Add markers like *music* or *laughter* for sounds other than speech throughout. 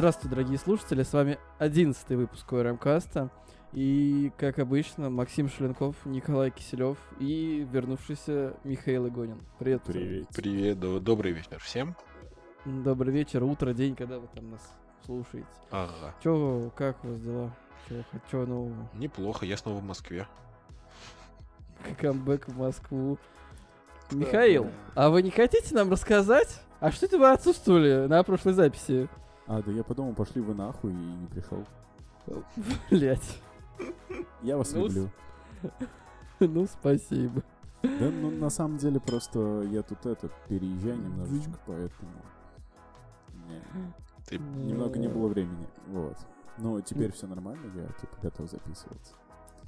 Здравствуйте, дорогие слушатели, с вами одиннадцатый выпуск ОРМ-каста. И, как обычно, Максим Шеленков, Николай Киселев и вернувшийся Михаил Игонин. Привет. Привет. Привет, до- добрый вечер всем. Добрый вечер, утро, день, когда вы там нас слушаете. Ага. Чё, как у вас дела? Чё, чё нового? Неплохо, я снова в Москве. Камбэк в Москву. Михаил, а вы не хотите нам рассказать? А что это вы отсутствовали на прошлой записи? А, да я подумал, пошли вы нахуй и не пришел. *laughs* Блять. Я вас Ну, люблю. *laughs* Ну, спасибо. Да, ну на самом деле просто я тут это переезжаю немножечко, поэтому не, Ты немного не было времени. Вот. Но теперь все нормально, я типа готов записываться.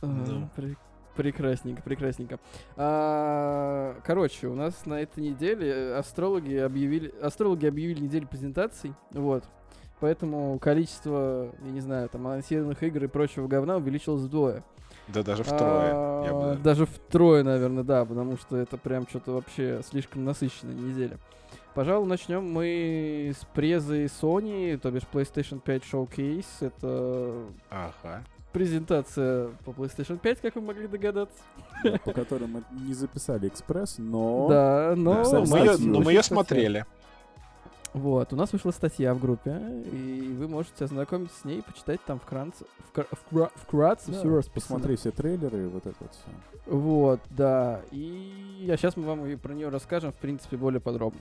А, пре- Прекрасненько, прекрасненько. А, короче, у нас на этой неделе астрологи объявили, астрологи объявили неделю презентаций, вот. Поэтому количество, я не знаю, там анонсированных игр и прочего говна увеличилось вдвое. Да даже втрое. я бы А, даже- втрое, наверное, да, потому что это прям что-то вообще слишком насыщенная неделя. Пожалуй, начнем мы с презы Sony, то бишь PlayStation 5 Showcase. Это Ага. презентация по PlayStation 5, как вы могли догадаться. Да, По которым мы не записали экспресс, но... Да, но... Да, мы ее, но мы ее смотрели. Вот, у нас вышла статья в группе, и вы можете ознакомиться с ней, почитать там вкратце, вкра- вкра- вкратце Да, все расписано. Посмотри все трейлеры и вот это вот все. Вот, да. И а сейчас мы вам и про нее расскажем, в принципе, более подробно.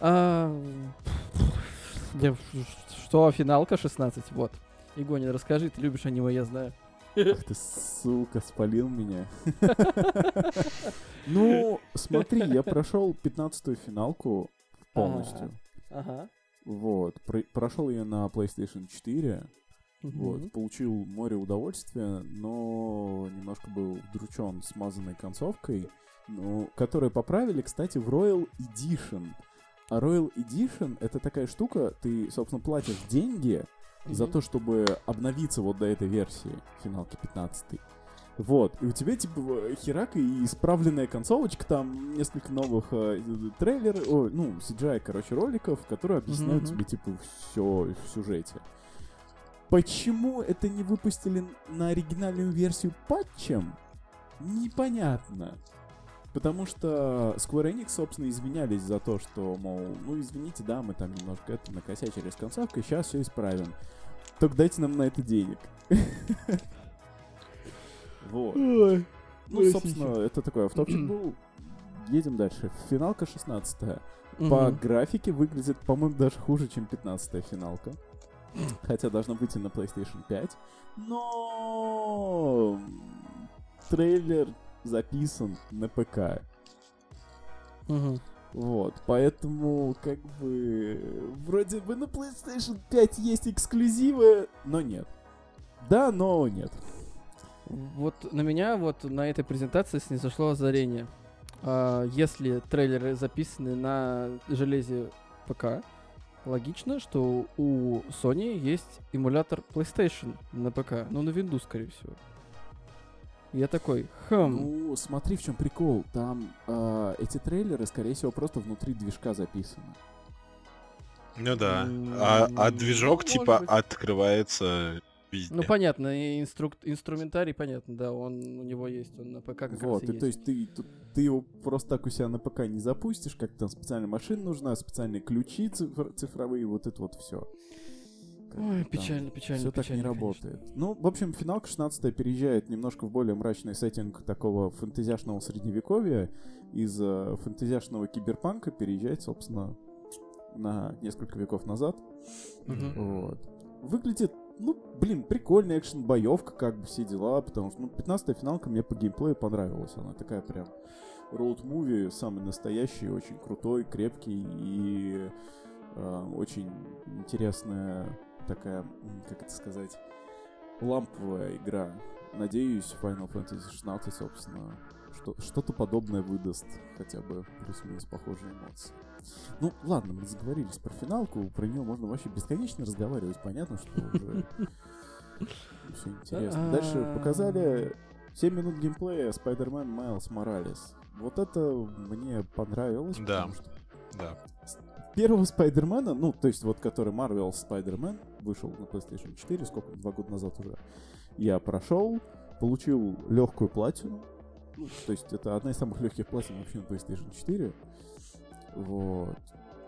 А, я- Что финалка 16, вот. Игонин, расскажи, ты любишь аниме, я знаю. Ах ты, сука, спалил меня. *laughs* Ну, смотри, я прошел 15-ю финалку полностью. Ага. Вот. Про- прошел ее на PlayStation 4. Вот. Получил море удовольствия, но немножко был вдручен смазанной концовкой, ну, которую поправили, кстати, в Royal Edition. А Royal Edition — это такая штука, ты, собственно, платишь деньги за то, чтобы обновиться вот до этой версии финалки 15 вот, и у тебя, типа, в- херак и исправленная концовочка, там несколько новых э, трейлеров, ой, ну, CGI, короче, роликов, которые объясняют Мгм. тебе, типа, все в сюжете. Почему это не выпустили на оригинальную версию патчем? Непонятно. Потому что Square Enix, собственно, извинялись за то, что, мол, ну извините, да, мы там немножко это накосячили с концовкой, сейчас все исправим. Только дайте нам на это денег. *laughs* Вот. Ну, Простите. собственно, это такой автопчик был. Едем дальше. Финалка 16 Мгм. По графике выглядит, по-моему, даже хуже, чем 15 финалка. Хотя должна быть и на PlayStation 5. Но трейлер записан на ПК. Мгм. Вот, поэтому, как бы, вроде бы на PlayStation 5 есть эксклюзивы, но нет. Да, но нет. Вот на меня вот на этой презентации снизошло озарение. А, если трейлеры записаны на железе ПК, логично, что у Sony есть эмулятор PlayStation на ПК, но на Windows, скорее всего. Я такой, хм, Ну, смотри, в чем прикол. Там а, эти трейлеры, скорее всего, просто внутри движка записаны. Ну да. М, А, а ну, движок, может типа, быть. открывается везде. ну понятно, и инструк- инструментарий понятно, да, он у него есть, он на ПК как вот, раз и и то есть. есть ты, тут- ты его просто так у себя на ПК не запустишь, как там специальная машина нужна, специальные ключи цифр- цифровые, вот это вот все. Ой, печально, печально, Все так не конечно. работает. Ну, в общем, финалка 16 переезжает немножко в более мрачный сеттинг такого фэнтезяшного средневековья. Из э, фэнтезяшного киберпанка переезжает, собственно, на несколько веков назад. Мгм. Вот. Выглядит, ну, блин, прикольная экшен-боевка, как бы все дела, потому что, ну, 15 финалка мне по геймплею понравилась. Она такая прям роуд-муви, самый настоящий, очень крутой, крепкий и э, очень интересная такая, как это сказать, ламповая игра. Надеюсь, Final Fantasy 16, собственно, что, что-то подобное выдаст, хотя бы плюс-минус похожие эмоции. Ну, ладно, мы заговорились про финалку, про нее можно вообще бесконечно разговаривать, понятно, что уже *laughs* все интересно. Дальше показали 7 минут геймплея Spider-Man Miles Morales. Вот это мне понравилось, Да. потому что Да. первого Спайдермена, ну, то есть вот который Marvel Spider-Man, вышел на PlayStation 4, сколько, два года назад уже, я прошел, получил легкую платину, ну, то есть это одна из самых легких платин вообще на PlayStation 4, вот.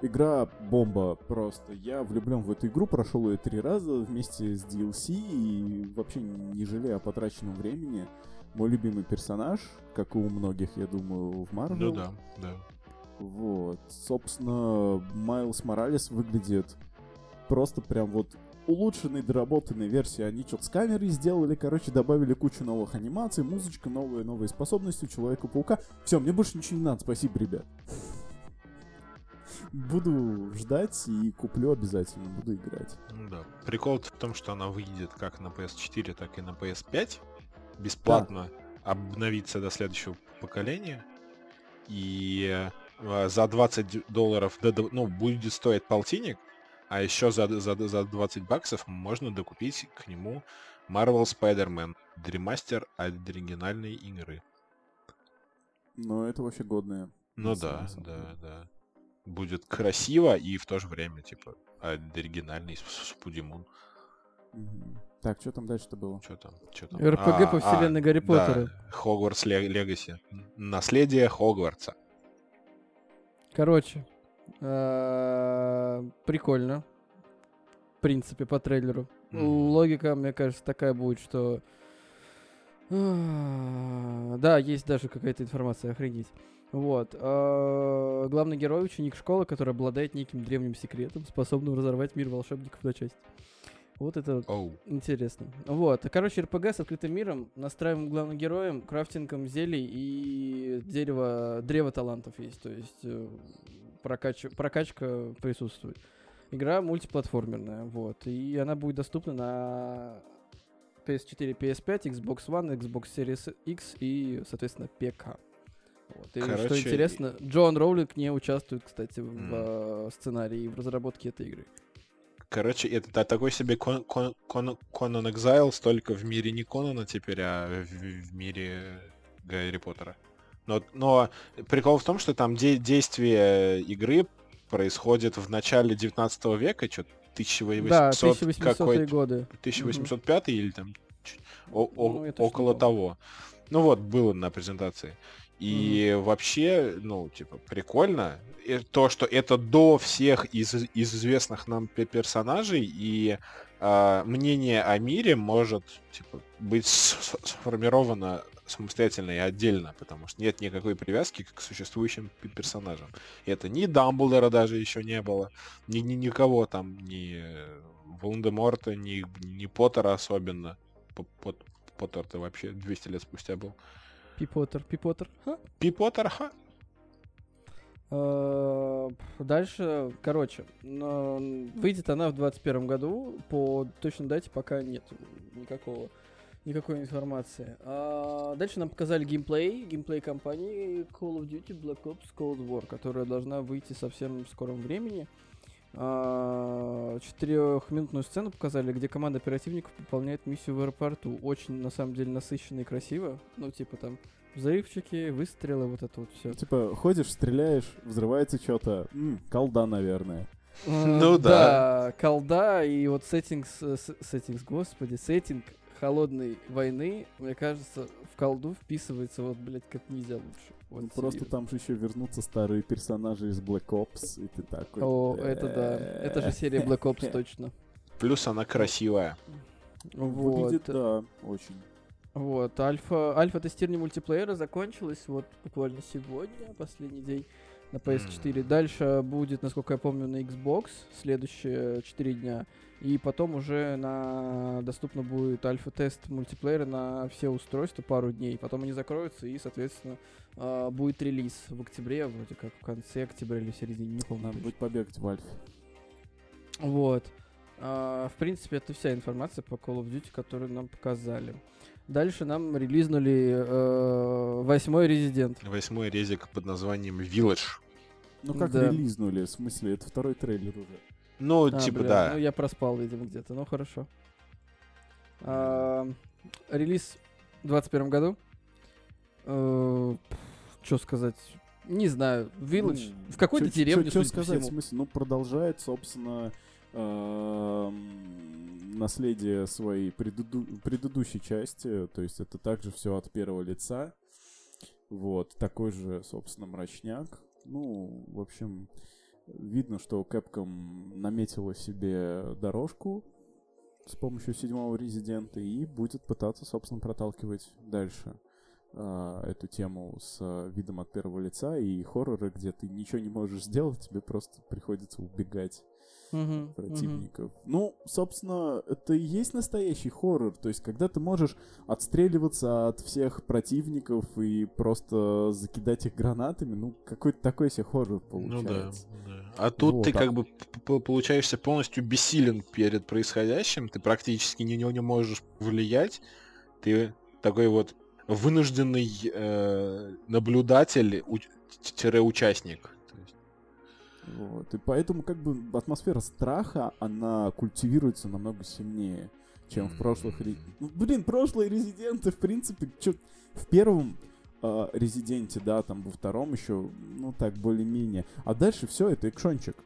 Игра бомба просто. Я влюблен в эту игру, прошел ее три раза вместе с DLC и вообще не жалею о потраченном времени. Мой любимый персонаж, как и у многих, я думаю, в Marvel. Ну да, да. Вот. Собственно, Майлз Моралес выглядит просто прям вот улучшенной, доработанной версии. Они что-то с камерой сделали, короче, добавили кучу новых анимаций, музычка, новые, новые способности у Человека-паука. Все, мне больше ничего не надо, спасибо, ребят. Буду ждать и куплю обязательно, буду играть. Ну да. Прикол в том, что она выйдет как на PS4, так и на PS5. Бесплатно обновиться до следующего поколения. И э, за 20 долларов, да, да, ну, будет стоить полтинник, а еще за, за, за 20 баксов можно докупить к нему Marvel Spider-Man, дремастер оригинальной игры. Но это вообще годное. Ну да, да, да. Будет красиво и в то же время, типа, оригинальный с, с Пудимун. Мгм. Так, что там дальше-то было? Что там? Что там? РПГ по вселенной Гарри да, Поттера. Хогвартс Ле- Легаси. Наследие Хогвартса. Короче, э, прикольно. В принципе, по трейлеру. Мгм. Логика, мне кажется, такая будет, что... а, Да, есть даже какая-то информация, охренеть. Вот. а, Главный герой — ученик школы, который обладает неким древним секретом, способным разорвать мир волшебников на части. Вот это вот Оу. Интересно. Вот. Короче, РПГ с открытым миром, настраиваем главным героем, крафтингом зелий и дерево, древо талантов есть. То есть э, прокач- прокачка присутствует. Игра мультиплатформерная, вот. И она будет доступна на PS4, PS5, Xbox One, Xbox Series X и, соответственно, ПК. Вот. И что Короче, интересно, Джон Роулинг не участвует, кстати, в э, сценарии и в разработке этой игры. Короче, это та- такой себе Кон- Кон- Кон- Conan Exiles, только в мире не Конана теперь, а в, в мире Гарри Поттера. Но, но прикол в том, что там де- действие игры происходит в начале 19 века, что 1800 да, 1800 какой-то, годы. 1805 или там о- о- Ну, около того. Ну вот, было на презентации. И вообще, ну, типа, прикольно. И то, что это до всех из, из известных нам пе- персонажей, и а, мнение о мире может, типа, быть сформировано самостоятельно и отдельно, потому что нет никакой привязки к существующим пе- персонажам. И это ни Дамблдора даже еще не было, ни, ни никого там, ни Волан-де-Морта, ни, ни Поттера особенно. Поттер-то вообще 200 лет спустя был. Пи Поттер, Пи Поттер. Ха. Пи Поттер, ха. Э, Дальше, короче, выйдет она в 21 году. По точной дате пока нет никакого никакой информации. А Дальше нам показали геймплей, геймплей компании Call of Duty Black Ops Cold War, которая должна выйти совсем в скором времени. А, Четырехминутную сцену показали, где команда оперативников выполняет миссию в аэропорту. Очень, на самом деле, насыщенно и красиво. Ну, типа там взрывчики, выстрелы, вот это вот все. Типа, ходишь, стреляешь, взрывается что-то. колда, наверное. Ну да. Да, колда и вот сеттинг, сеттингс, господи, сеттинг холодной войны, мне кажется, в колду вписывается вот, блядь, как нельзя лучше. Вот Ну, просто там же еще вернутся старые персонажи из Black Ops, и ты такой... О, это да. Это же серия Black Ops точно. *laughs* Плюс она красивая. Выглядит, Вот. да, очень. Вот, альфа, альфа-тестирование мультиплеера закончилось вот буквально сегодня, последний день на PS4. М. Дальше будет, насколько я помню, на Xbox следующие 4 дня. И потом уже на доступно будет альфа-тест мультиплеера на все устройства пару дней. Потом они закроются и, соответственно, а, будет релиз в октябре, вроде как в конце октября или в середине, не помню. Надо будет побегать в Альфе. Вот. А, в принципе, это вся информация по Call of Duty, которую нам показали. Дальше нам релизнули э, восьмой резидент. Восьмой резик под названием Village. Ну как Да. релизнули, в смысле, это второй трейлер уже. Ну, А, типа, бля, да. Ну, я проспал, видимо, где-то. Ну, хорошо. А, релиз в 21 году. Что сказать? Не знаю, Village, Ну, в какой-то деревне, по сказать, в всему. смысле, ну, продолжает, собственно, эм, наследие своей предыду- предыдущей части, то есть это также все от первого лица, вот, такой же, собственно, мрачняк, ну, в общем, видно, что Capcom наметила себе дорожку с помощью седьмого резидента и будет пытаться, собственно, проталкивать дальше а, эту тему с видом от первого лица. И хорроры, где ты ничего не можешь сделать, тебе просто приходится убегать Мгм. противников. Ну, собственно, это и есть настоящий хоррор. То есть, когда ты можешь отстреливаться от всех противников и просто закидать их гранатами, ну, какой-то такой себе хоррор Ну да, получается. да. А тут Вот, ты а- как бы получаешься полностью бессилен перед происходящим, ты практически ни, не можешь влиять, ты такой вот вынужденный э, наблюдатель, Вот. И поэтому, как бы, атмосфера страха, она культивируется намного сильнее, чем в прошлых... Ну, блин, прошлые резиденты, в принципе, чё... в первом а, резиденте, да, там во втором еще, ну, так, более-менее. А дальше все это экшончик.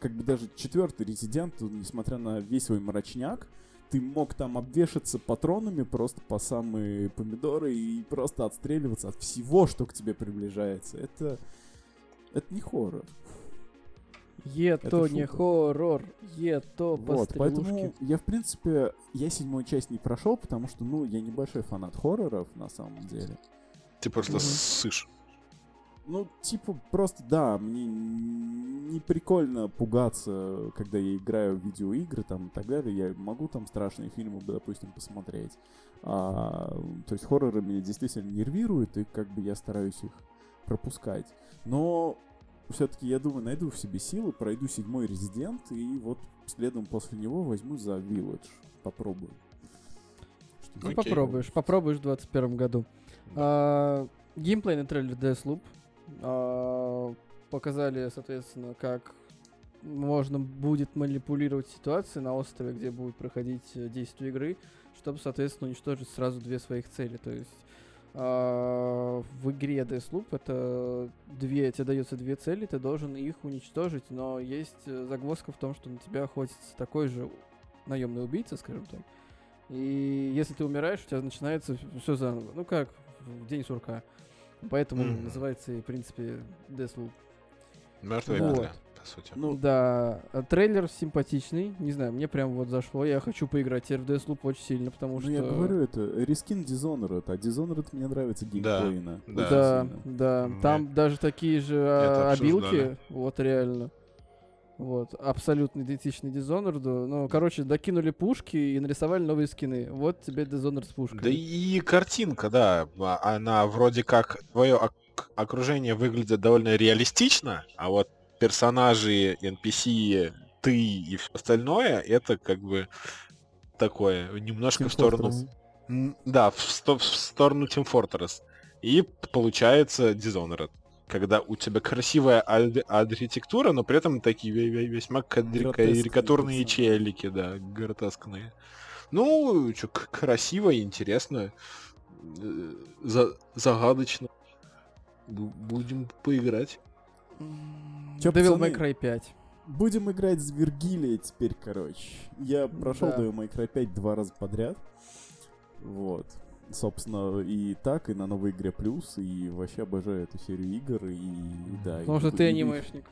Как бы даже четвертый резидент, несмотря на весь свой мрачняк, ты мог там обвешаться патронами просто по самые помидоры и просто отстреливаться от всего, что к тебе приближается. Это... Это не хоррор. Это Это не хоррор, это Вот, поэтому я, в принципе, я седьмую часть не прошел, потому что, ну, я небольшой фанат хорроров, на самом деле. ты просто ссышь. Ну, типа, просто, да, мне не прикольно пугаться, когда я играю в видеоигры там и так далее. Я могу там страшные фильмы, допустим, посмотреть. А, то есть хорроры меня действительно нервируют, и как бы я стараюсь их пропускать. Но все-таки, я думаю, найду в себе силы, пройду седьмой резидент, и вот следом после него возьму за Village. Попробую. Ну, Окей. попробуешь, попробуешь в 21 году. А, геймплейный трейлер Deathloop. А, показали, соответственно, как можно будет манипулировать ситуацией на острове, где будет проходить э, действие игры, чтобы, соответственно, уничтожить сразу две своих цели. То есть а, в игре Deathloop это две, тебе дается две цели, ты должен их уничтожить, но есть э, загвоздка в том, что на тебя охотится такой же наемный убийца, скажем так. И если ты умираешь, у тебя начинается все заново. Ну как в день сурка. Поэтому Мгм. называется и, в принципе, Deathloop. Мертвая Вот. петля, сути. Ну, Да, а трейлер симпатичный. Не знаю, мне прям вот зашло. Я хочу поиграть теперь в Deathloop очень сильно, потому ну, что... я говорю, это рескин Dishonored, а Dishonored мне нравится Да, геймплейно. да. Да, сильно. да. Мы Там даже такие же это а, обсуждали. обилки. Вот реально. Вот, абсолютно идентичный Dishonored. Ну, короче, докинули пушки и нарисовали новые скины. Вот тебе Dishonored с пушкой. Да и картинка, да, а- она вроде как твое окружение выглядит довольно реалистично, а вот персонажи, NPC, ты и все остальное, это как бы такое, немножко Team в сторону... Fortress. Да, в, сто- в сторону Team Fortress. И получается Dishonored. Когда у тебя красивая ар- архитектура, но при этом такие ве- ве- весьма кадри- карикатурные челики, да, гротескные. Ну, чё, красиво и интересно. э, за- загадочно. Бу- Будем поиграть. Чё, Devil? May Cry 5. Будем играть с Вергилией теперь, короче. Я прошел Да. Devil May Cry 5 два раза подряд. Вот. Собственно, и так, и на новой игре плюс, и вообще обожаю эту серию игр, и да. и Потому что буду- ты и- анимешник.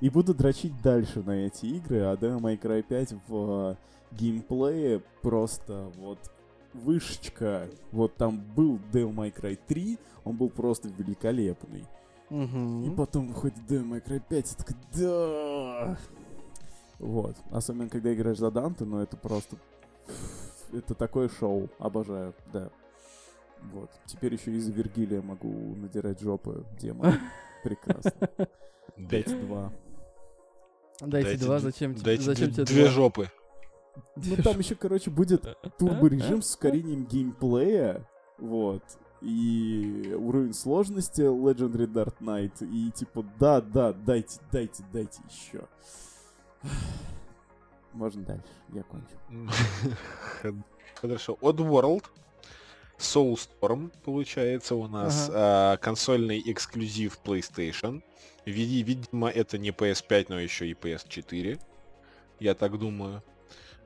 И буду дрочить дальше на эти игры, а Devil May Cry 5 в э, геймплее просто вот вышечка. Вот там был Devil May Cry 3, он был просто великолепный. И Мгм. потом выходит Devil May Cry 5, и такой, да! Вот. Особенно, когда играешь за Данте, но это просто... Это такое шоу. Обожаю, да. Вот. Теперь еще из-за Вергилия могу надирать жопы демона. *laughs* Прекрасно. 5-2. Дайте, два, зачем, тебе- дайте зачем тебе две два? жопы. Ну, там еще, короче, будет *laughs* турборежим с ускорением геймплея. Вот. И уровень сложности Legendary Dark Knight. И типа, да, да, дайте, дайте, дайте еще. Можно дальше. Я кончил. *laughs* Хорошо. Oddworld. Soulstorm, получается, у нас а, консольный эксклюзив PlayStation. Види- Видимо, это не PS5, но еще и PS4. Я так думаю.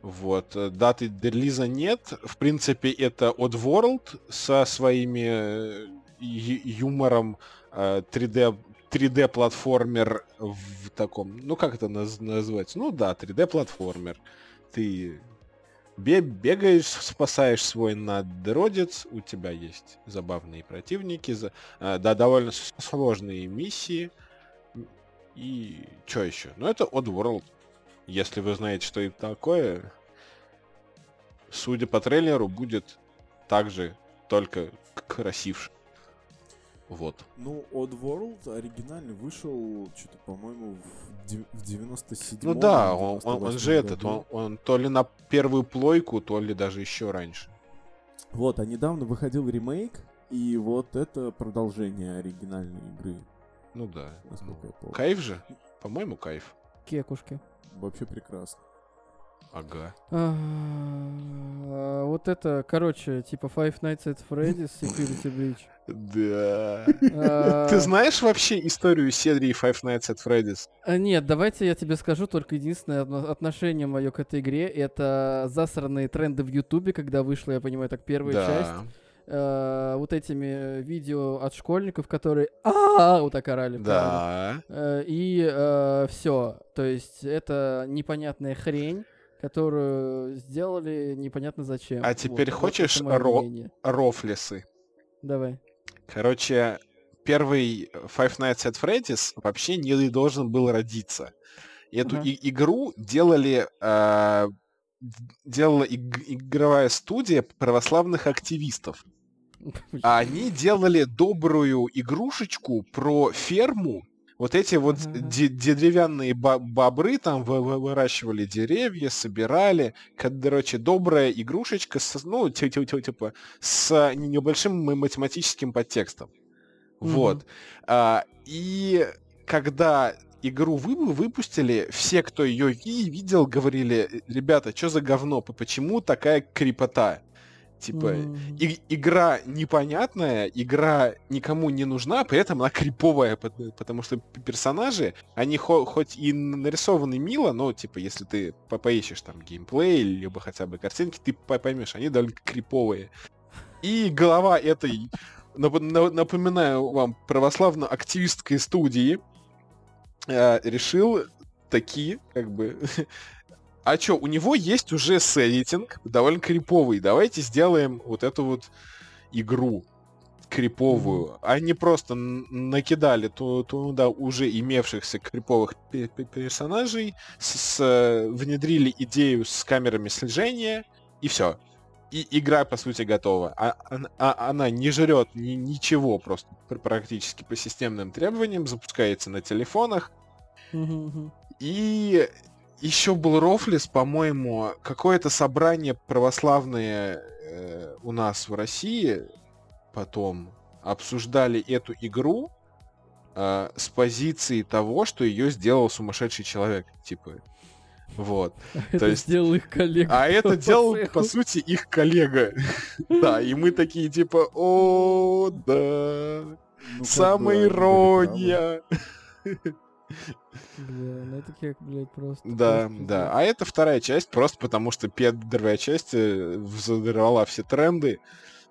Вот. э, Даты релиза нет. В принципе, это Oddworld со своими э, юмором э, 3D 3D платформер в таком, ну как это наз- называется? Ну да, 3D платформер. Ты бе- бегаешь, спасаешь свой надродец, у тебя есть забавные противники, за- э, да, довольно сложные миссии. И что еще? Ну это Oddworld. Если вы знаете, что это такое, судя по трейлеру, будет также только красивше. Вот. Ну, Oddworld оригинальный вышел, что-то, по-моему, в, дев- в 97 Ну да, он, он- он же этот, он, он то ли на первую плойку, то ли даже еще раньше. Вот, а недавно выходил ремейк, и вот это продолжение оригинальной игры, Ну да. насколько Ну, я помню. Кайф же? По-моему, кайф. Кекушки. Вообще прекрасно. Ага. А, Вот это, короче, типа Five Nights at Freddy's Security Breach. Да. А, Ты знаешь вообще историю серии Five Nights at Freddy's? а, Нет, давайте я тебе скажу, только единственное отношение мое к этой игре это засранные тренды в Ютубе, когда вышла, я понимаю, так первая часть. Да. э, вот этими видео от школьников, которые а вот так орали. Да. Э, И все. То есть это непонятная хрень, которую сделали непонятно зачем. А теперь Вот, хочешь ро-. Рофлесы. Давай. Короче, первый Five Nights at Freddy's вообще не должен был родиться. Эту Ага. и- игру делали а, делала иг- игровая студия православных активистов. *laughs* А они делали добрую игрушечку про ферму. Вот эти вот де- деревянные бобры там вы- вы- выращивали деревья, собирали. Короче, добрая игрушечка с, ну, ти- ти- ти- типа, с небольшим математическим подтекстом. Вот. А, и когда игру вы, выпустили, все, кто ее видел, говорили, ребята, что за говно, почему такая крепота? Типа, Мгм. и- игра непонятная, игра никому не нужна, при этом она криповая, пот- потому что персонажи, они хо- хоть и нарисованы мило, но, типа, если ты по- поищешь там геймплей, либо хотя бы картинки, ты по- поймешь, они довольно криповые. И голова этой, нап- на- напоминаю вам, православно-активистской студии э, решил такие, как бы, *laughs* а чё, у него есть уже сеттинг, довольно криповый. Давайте сделаем вот эту вот игру криповую. Они просто накидали ту- туда уже имевшихся криповых пе- пе- персонажей, с- с, э, внедрили идею с камерами слежения, и все. И игра, по сути, готова. А, а- она не жрет ни- ничего просто пр- практически по системным требованиям, запускается на телефонах, и еще был Рофлис, по-моему, какое-то собрание православные э, у нас в России потом обсуждали эту игру э, с позиции того, что ее сделал сумасшедший человек, типа. Вот. *laughs* Это есть- сделал их коллега. А это делал, по сути, их коллега. *laughs* Да, и мы такие, типа, о, да, Ну, *laughs* Бля, ну это как, блядь, просто. Да, просто да. А это вторая часть, просто потому что первая часть э, взорвала все тренды,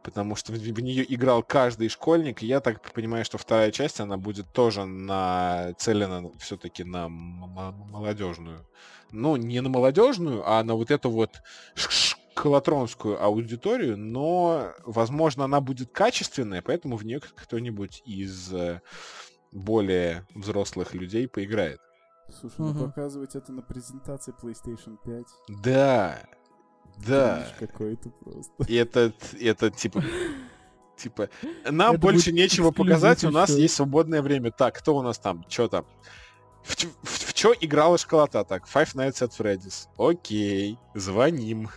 потому что в, нее играл каждый школьник, и я так понимаю, что вторая часть, она будет тоже нацелена все-таки на молодежную. Ну, не на молодежную, а на вот эту вот школотронскую аудиторию, но, возможно, она будет качественная, поэтому в нее кто-нибудь из э, более взрослых людей поиграет. Слушай, ну Мгм. показывать это на презентации PlayStation 5. Да, да. какой-то просто. И это, это типа, *laughs* типа, нам Это больше нечего показать, у нас есть свободное время. Так, кто у нас там, что там? В, чё- в, в чё играла школота? Так, Five Nights at Freddy's. Окей, звоним.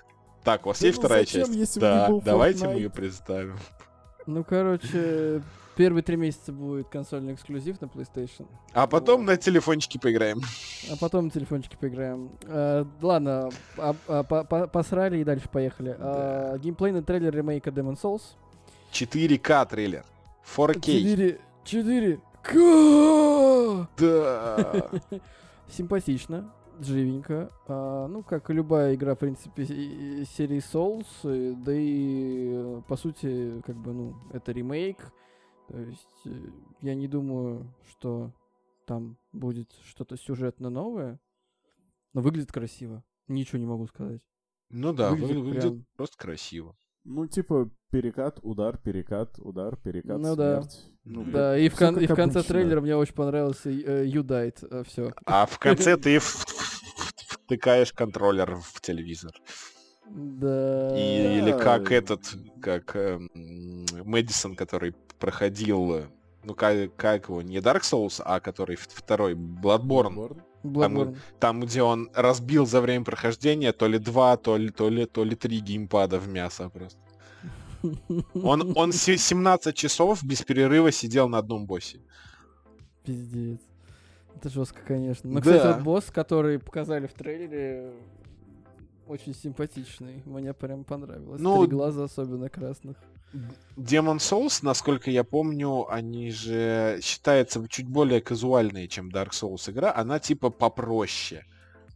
Так, у вас Да есть ну вторая зачем, часть? да, давайте мы ее представим. Ну, короче, первые три месяца будет консольный эксклюзив на PlayStation, А потом на телефончике поиграем. а потом на телефончике поиграем. Э, ладно, а- а- по- по- посрали и дальше поехали. А, геймплейный трейлер ремейка Demon Souls. 4К трейлер. 4К. 4, 4, К! Да. *laughs* Симпатично, живенько. А, ну, как и любая игра, в принципе, серии Souls, да и, э, по сути, как бы, ну, это ремейк. То есть, э, я не думаю, что там будет что-то сюжетно новое. Но выглядит красиво. Ничего не могу сказать. Ну да, вы- Выглядит выглядит прям- просто красиво. Ну, типа, перекат, удар, перекат, удар, перекат, Ну да. смерть. Ну, Да, и в, кон- и в конце обычно. трейлера мне очень понравился э, You Died. все. А в конце *laughs* ты втыкаешь контроллер в телевизор. Да. И, или Да. как этот, как эм, Мэдисон, который проходил, ну как, как его, не Dark Souls, а который второй, Bloodborne. Bloodborne. Bloodborne. Там, где он разбил за время прохождения то ли два, то ли, то ли, то ли три геймпада в мясо просто. Он, *laughs* он се- 17 часов без перерыва сидел на одном боссе. Пиздец. Это жестко, конечно. Но, Да. кстати, вот босс, который показали в трейлере, очень симпатичный. Мне прям понравилось. Ну, Три глаза особенно красных. Demon Souls, насколько я помню, они же считаются чуть более казуальные, чем Dark Souls игра. Она типа попроще.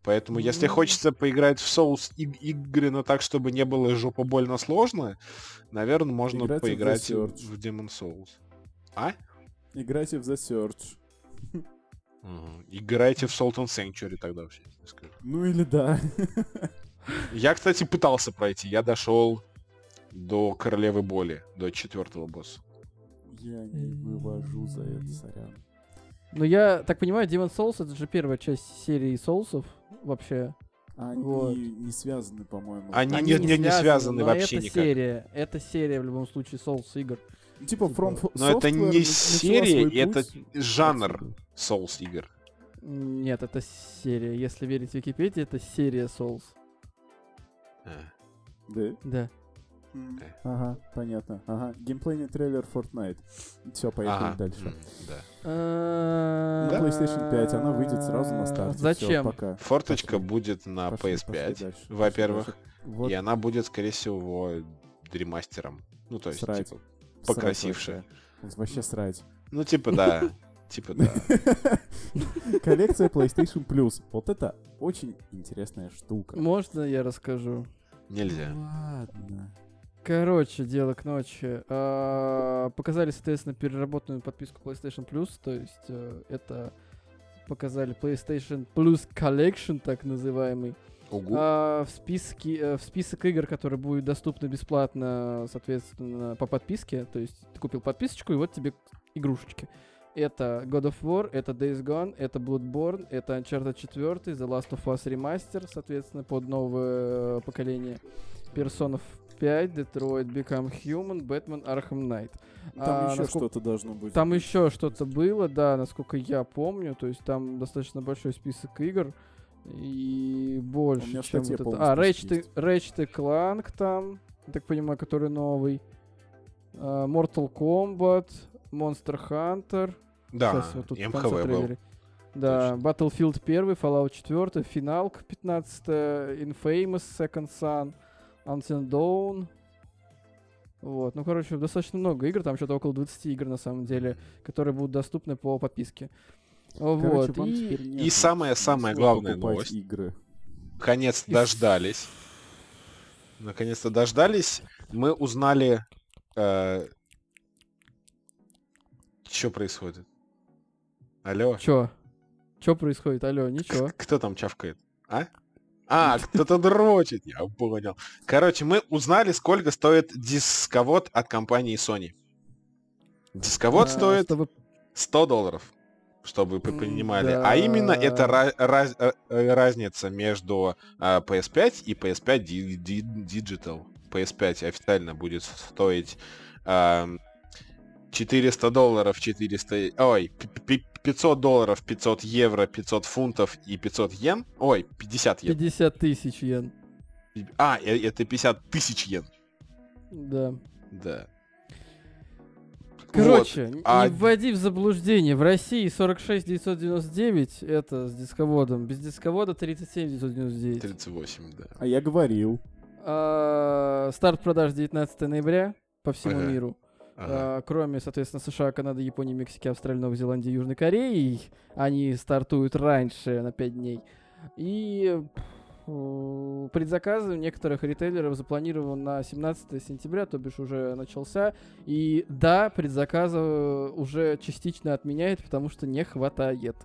Поэтому, если Ну. хочется поиграть в Souls и- игры, но так, чтобы не было жопа больно сложно, наверное, можно Играйте поиграть в, в Demon Souls. А? Играйте в The Search. Играйте в Salt and Sanctuary тогда вообще. скажу. Ну или да. Я, кстати, пытался пройти. Я дошел до Королевы Боли, до четвертого босса. Я не вывожу за это, сорян. Но я так понимаю, Demon Souls это же первая часть серии Соусов вообще. Они Вот. не связаны, по-моему. Они Они не- не- не связаны но вообще это никак. серия. Это серия в любом случае Souls игр. Ну, Типа From Типа, F- Но это не серия, это путь жанр. Souls игр. Нет, это серия. Если верить Википедии, это серия Souls. А. Да? Да. Э. Ага, понятно. Ага, геймплейный трейлер Fortnite. Все, поехали Ага, дальше. да. На На PlayStation 5 она выйдет сразу на старте. Всё, Зачем? пока. Форточка Пошли. будет на Пошли, PS5, пошли дальше. во-первых. Вот и она будет, скорее всего, ремастером. Ну, то есть, Срать. типа, срать покрасившая. Вообще, Вообще срать. Ну, типа, да. *laughs* Типа, да. *laughs* Коллекция PlayStation Plus. Вот это очень интересная штука. Можно я расскажу? Нельзя. Ладно. Короче, дело к ночи. А, Показали, соответственно, переработанную подписку PlayStation Plus, то есть э, это показали PlayStation Plus Collection, так называемый. Угу. А, в, списке, э, в список игр, которые будут доступны бесплатно, соответственно, по подписке. То есть ты купил подписочку, и вот тебе игрушечки. Это God of War, это Days Gone, это Bloodborne, это Uncharted 4, The Last of Us Remaster, соответственно, под новое э, поколение. Persona 5, Detroit Become Human, Batman Arkham Knight. Там А, еще насколько- что-то должно быть. Там еще что-то было, да, насколько я помню. То есть там достаточно большой список игр. И больше, чем вот это. А, Ratchet. Ratchet Clank там, я так понимаю, который новый. А, Mortal Kombat, Monster Hunter. Да, Щас вот тут МХВ был. Да, Battlefield 1, Fallout 4, Финалка 15, Infamous, Second Son, Until Dawn. Вот, ну, короче, достаточно много игр, там что-то около 20 игр, на самом деле, которые будут доступны по подписке. Короче, вот, и... и самая-самая главная новость. игры. Наконец-то И дождались. Наконец-то дождались. Мы узнали... что происходит? Алло? Чё? Чё происходит? Алло, ничего. Кто там чавкает? А? А, кто-то дрочит, я понял. Короче, мы узнали, сколько стоит дисковод от компании Sony. Дисковод А, стоит чтобы 100 долларов, чтобы вы понимали. А именно это да. ра- раз- э, э, разница между а, PS5 и PS5 Di- Di- Digital. PS5 официально будет стоить ам, 400 долларов, 400... Ой, 500 долларов, 500 евро, 500 фунтов и 500 йен. Ой, 50 йен. 50 тысяч йен. А, э- это 50 тысяч йен. Да. Да. Короче, Вот, а- не вводи в заблуждение. В России 46 999, это с дисководом. Без дисковода 37 999. 38, да. А я говорил. А, старт продаж 19 ноября по всему Ага. миру. Ага. Э, Кроме, соответственно, США, Канады, Японии, Мексики, Австралии, Новой Зеландии, Южной Кореи. Они стартуют раньше на 5 дней. И э, предзаказы у некоторых ритейлеров запланирован на 17 сентября, то бишь уже начался. И да, предзаказы уже частично отменяет, потому что не хватает.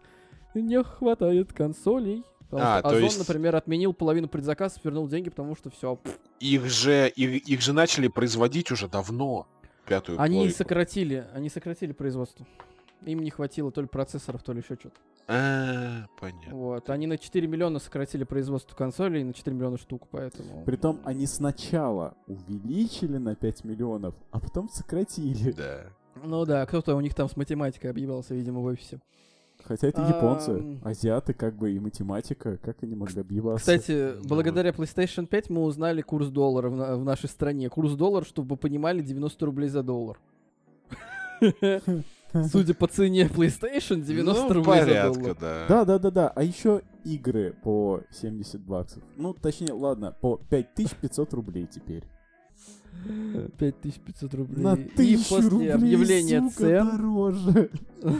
Не хватает консолей. Потому А, что то Озон, есть- например, отменил половину предзаказов, вернул деньги, потому что все. Их же, их, их же начали производить уже давно. Пятую Они плойку. сократили, они сократили производство. Им не хватило то ли процессоров, то ли еще что-то. А, понятно. Вот. Они на 4 миллиона сократили производство консолей на 4 миллиона штук, поэтому... Притом они сначала увеличили на 5 миллионов, а потом сократили. Да. Ну да, кто-то у них там с математикой объебался, видимо, в офисе. Хотя это японцы, азиаты как бы и математика, как они могли объебаться? Кстати, благодаря PlayStation 5 мы узнали курс доллара в, на- в нашей стране. Курс доллара, чтобы вы понимали, 90 рублей за доллар. *laughs* Судя по цене PlayStation, 90 ну, рублей за порядка, доллар. да. Да, да, да, да. А еще игры по 70 баксов. Ну, точнее, ладно, по 5500 рублей теперь. 5500 рублей. На И тысячу после рублей, объявления сука, цен... дороже. *laughs*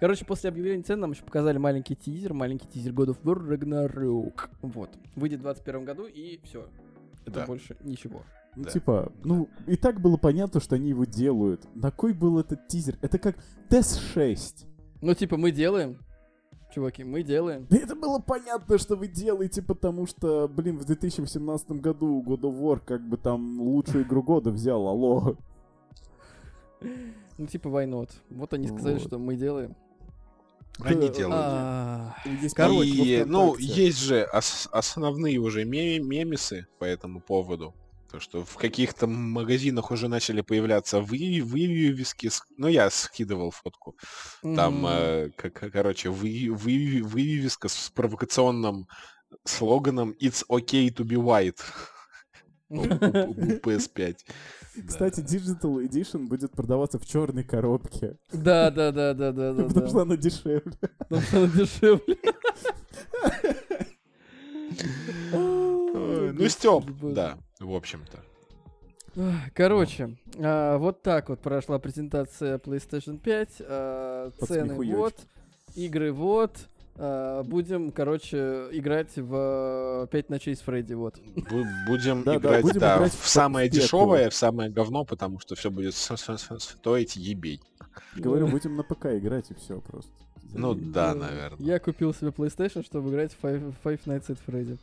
Короче, после объявления цен нам еще показали маленький тизер, маленький тизер God of War Ragnarok. Вот. Выйдет в 2021 году и все. Это Да. больше ничего. Ну, Да. типа, ну, и так было понятно, что они его делают. На кой был этот тизер? Это как TES 6. Ну, типа, мы делаем. Чуваки, мы делаем. Да это было понятно, что вы делаете, потому что, блин, в 2018 году God of War как бы там лучшую игру года взял, алло. Ну, типа, why not? Вот они сказали, Вот. что мы делаем. Они Да, делают. А, Есть Короче, И, ну, есть же ос- основные уже ме- мемесы по этому поводу. То, что в каких-то магазинах уже начали появляться вы, вывески. с- Ну, я скидывал фотку. Там, мгм. э, к- к- короче, вы, вы- вывеска с провокационным слоганом «It's okay to be white» PS5. *laughs* Да. Кстати, Digital Edition будет продаваться в черной коробке, Да, да, да, да, да, *laughs* да. потому что она дешевле. Потому что она дешевле. Ну, Степ, да, в общем-то. Короче, а, вот так вот прошла презентация PlayStation 5. а, цены вот, игры вот. А, будем, короче, играть в 5 ночей с Фредди, вот. Бу- Будем Да, да, играть, будем да, играть в в самое дешевое, в самое говно, потому что все будет стоить ебей. Говорю, будем на ПК играть и все просто. Ну да, Э, наверное. Я купил себе PlayStation, чтобы играть в Five, Five Nights at Freddy.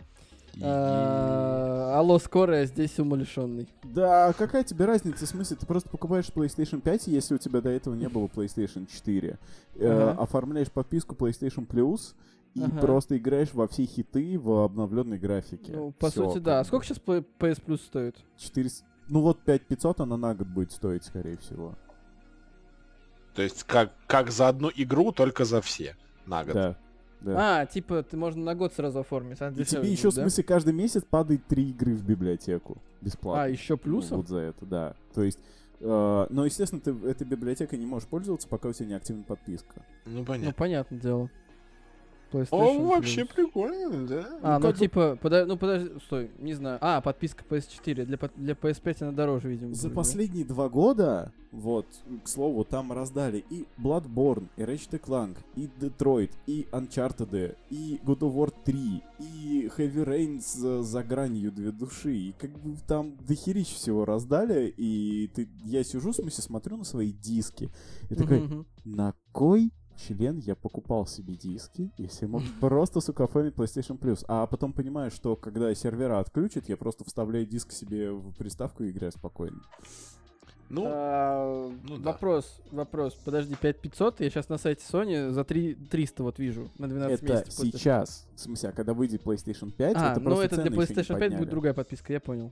А, Алло, скорая, здесь умалишенный. Да, а какая тебе разница? В смысле, ты просто покупаешь PlayStation 5, если у тебя до этого не было PlayStation 4. э, оформляешь подписку PlayStation Plus и Ага. просто играешь во все хиты в обновленной графике. Ну, по Всё, сути, да. бы. Сколько сейчас PS Plus стоит? 400... Ну вот 5500 она на год будет стоить, скорее всего. То есть как, как за одну игру, только за все на год. Да. Да. А, типа, ты можно на год сразу оформить. а и тебе еще, будет, в да? смысле, каждый месяц падает три игры в библиотеку. Бесплатно. А, еще Ну, плюсом? Вот за это, да. То есть... э, но, естественно, ты этой библиотекой не можешь пользоваться, пока у тебя не активна подписка. Ну Ну, понятно. понятное дело. О, PlayStation вообще Plus. прикольно, да. А, ну, ну, как бы- типа, пода- ну подожди, стой, не знаю. А, подписка PS4. Для, для PS5 она дороже, видимо. За будет, да? последние два года, вот, к слову, там раздали и Bloodborne, и Ratchet Clank, и Detroit, и Uncharted, и God of War 3, и Heavy Rain за, за гранью две души. И как бы там дохерищ всего раздали, и ты, я сижу, в смысле, смотрю на свои диски, и такой, на кой член я покупал себе диски, если мог *laughs* просто, сука, оформить PlayStation Plus. А потом понимаю, что когда сервера отключат, я просто вставляю диск себе в приставку и играю спокойно. Ну, А, ну да. вопрос, вопрос. Подожди, 5500, я сейчас на сайте Sony за 3, 300 вот вижу на 12 это месяцев. после- сейчас. В смысле, а когда выйдет PlayStation 5, А, это ну просто это для PlayStation 5 подняли. будет другая подписка, я понял.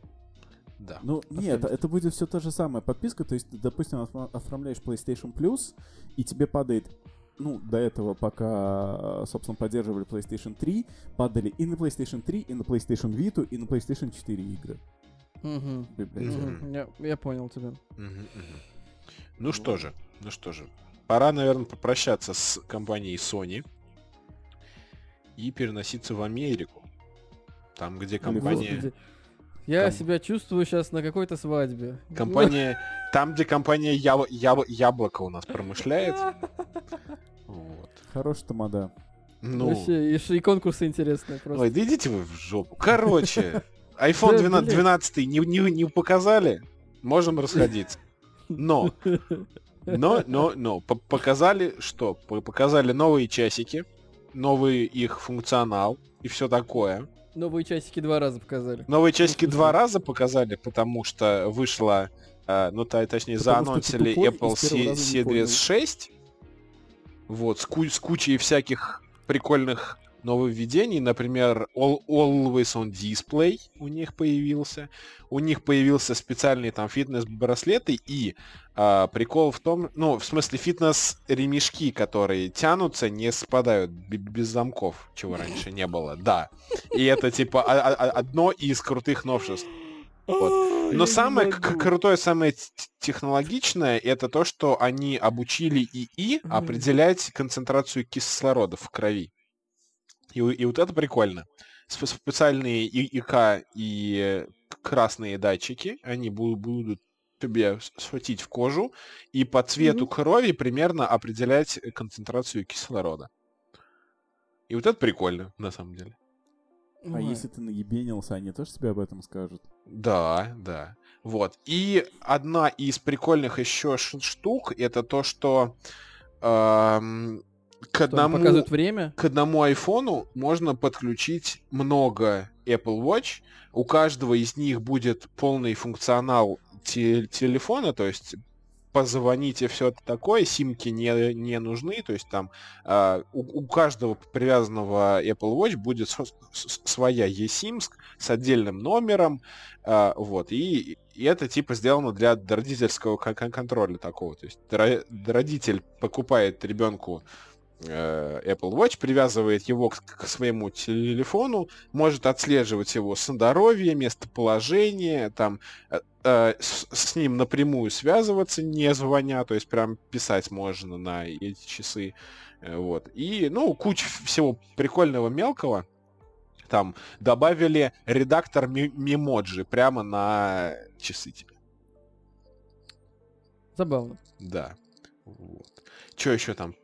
да. Ну, нет, это будет все та же самая подписка. То есть, допустим, оф- оформляешь PlayStation Plus, и тебе падает ну, до этого, пока, собственно, поддерживали PlayStation 3, падали и на PlayStation 3, и на PlayStation Vita, и на PlayStation 4 игры. Я, я понял тебя. Ну что же, ну что же. Пора, наверное, попрощаться с компанией Sony и переноситься в Америку. Там, где компания... Я Ком- себя чувствую сейчас на какой-то свадьбе. Компания, там, где компания Яб- Яб- Яблоко у нас промышляет. Вот. Хорошая тамада. Ну, Вообще, и, и конкурсы интересные просто. ой, да идите вы в жопу. Короче, *laughs* iPhone Да, 12, блин. 12 не, не, не показали, можем расходиться. Но, но, но, но, по- показали что? Показали новые часики, новый их функционал и все такое. Новые часики два раза показали. Новые часики два *laughs* раза показали, потому что вышла, э, ну та- точнее, Потому заанонсили Apple Series понял. 6. Вот, с, ку- с кучей всяких прикольных нововведений. Например, All- Always on Display у них появился. У них появился специальные там фитнес-браслеты и а, прикол в том, ну, в смысле, фитнес-ремешки, которые тянутся, не спадают без замков, чего раньше не было, да. И это, типа, одно из крутых новшеств. Вот. Но самое крутое, самое технологичное, это то, что они обучили ИИ определять концентрацию кислорода в крови. И, и вот это прикольно. Сп- Специальные ИК и красные датчики, они бу- будут тебе схватить в кожу и по цвету Мгм. крови примерно определять концентрацию кислорода. И вот это прикольно, на самом деле. А Ой. если ты наебенился, они тоже тебе об этом скажут? Да, да. Вот. И одна из прикольных еще штук это то, что эм, к одному показывает время. к одному айфону можно подключить много Apple Watch. У каждого из них будет полный функционал те- телефона, то есть позвоните, все такое, симки не, не нужны, то есть там а, у, у каждого привязанного Apple Watch будет со- с- своя eSIM с, с отдельным номером, а, вот, и, и это типа сделано для родительского кон- кон- контроля такого, то есть ро- родитель покупает ребенку э, Apple Watch, привязывает его к, к своему телефону, может отслеживать его здоровье, местоположение, там э, э, с, с ним напрямую связываться, не звоня, то есть прям писать можно на эти часы, э, вот. И, ну, куча всего прикольного мелкого. Там добавили редактор ми- мемоджи прямо на часы тебе. Забавно. Да. Вот. Что еще там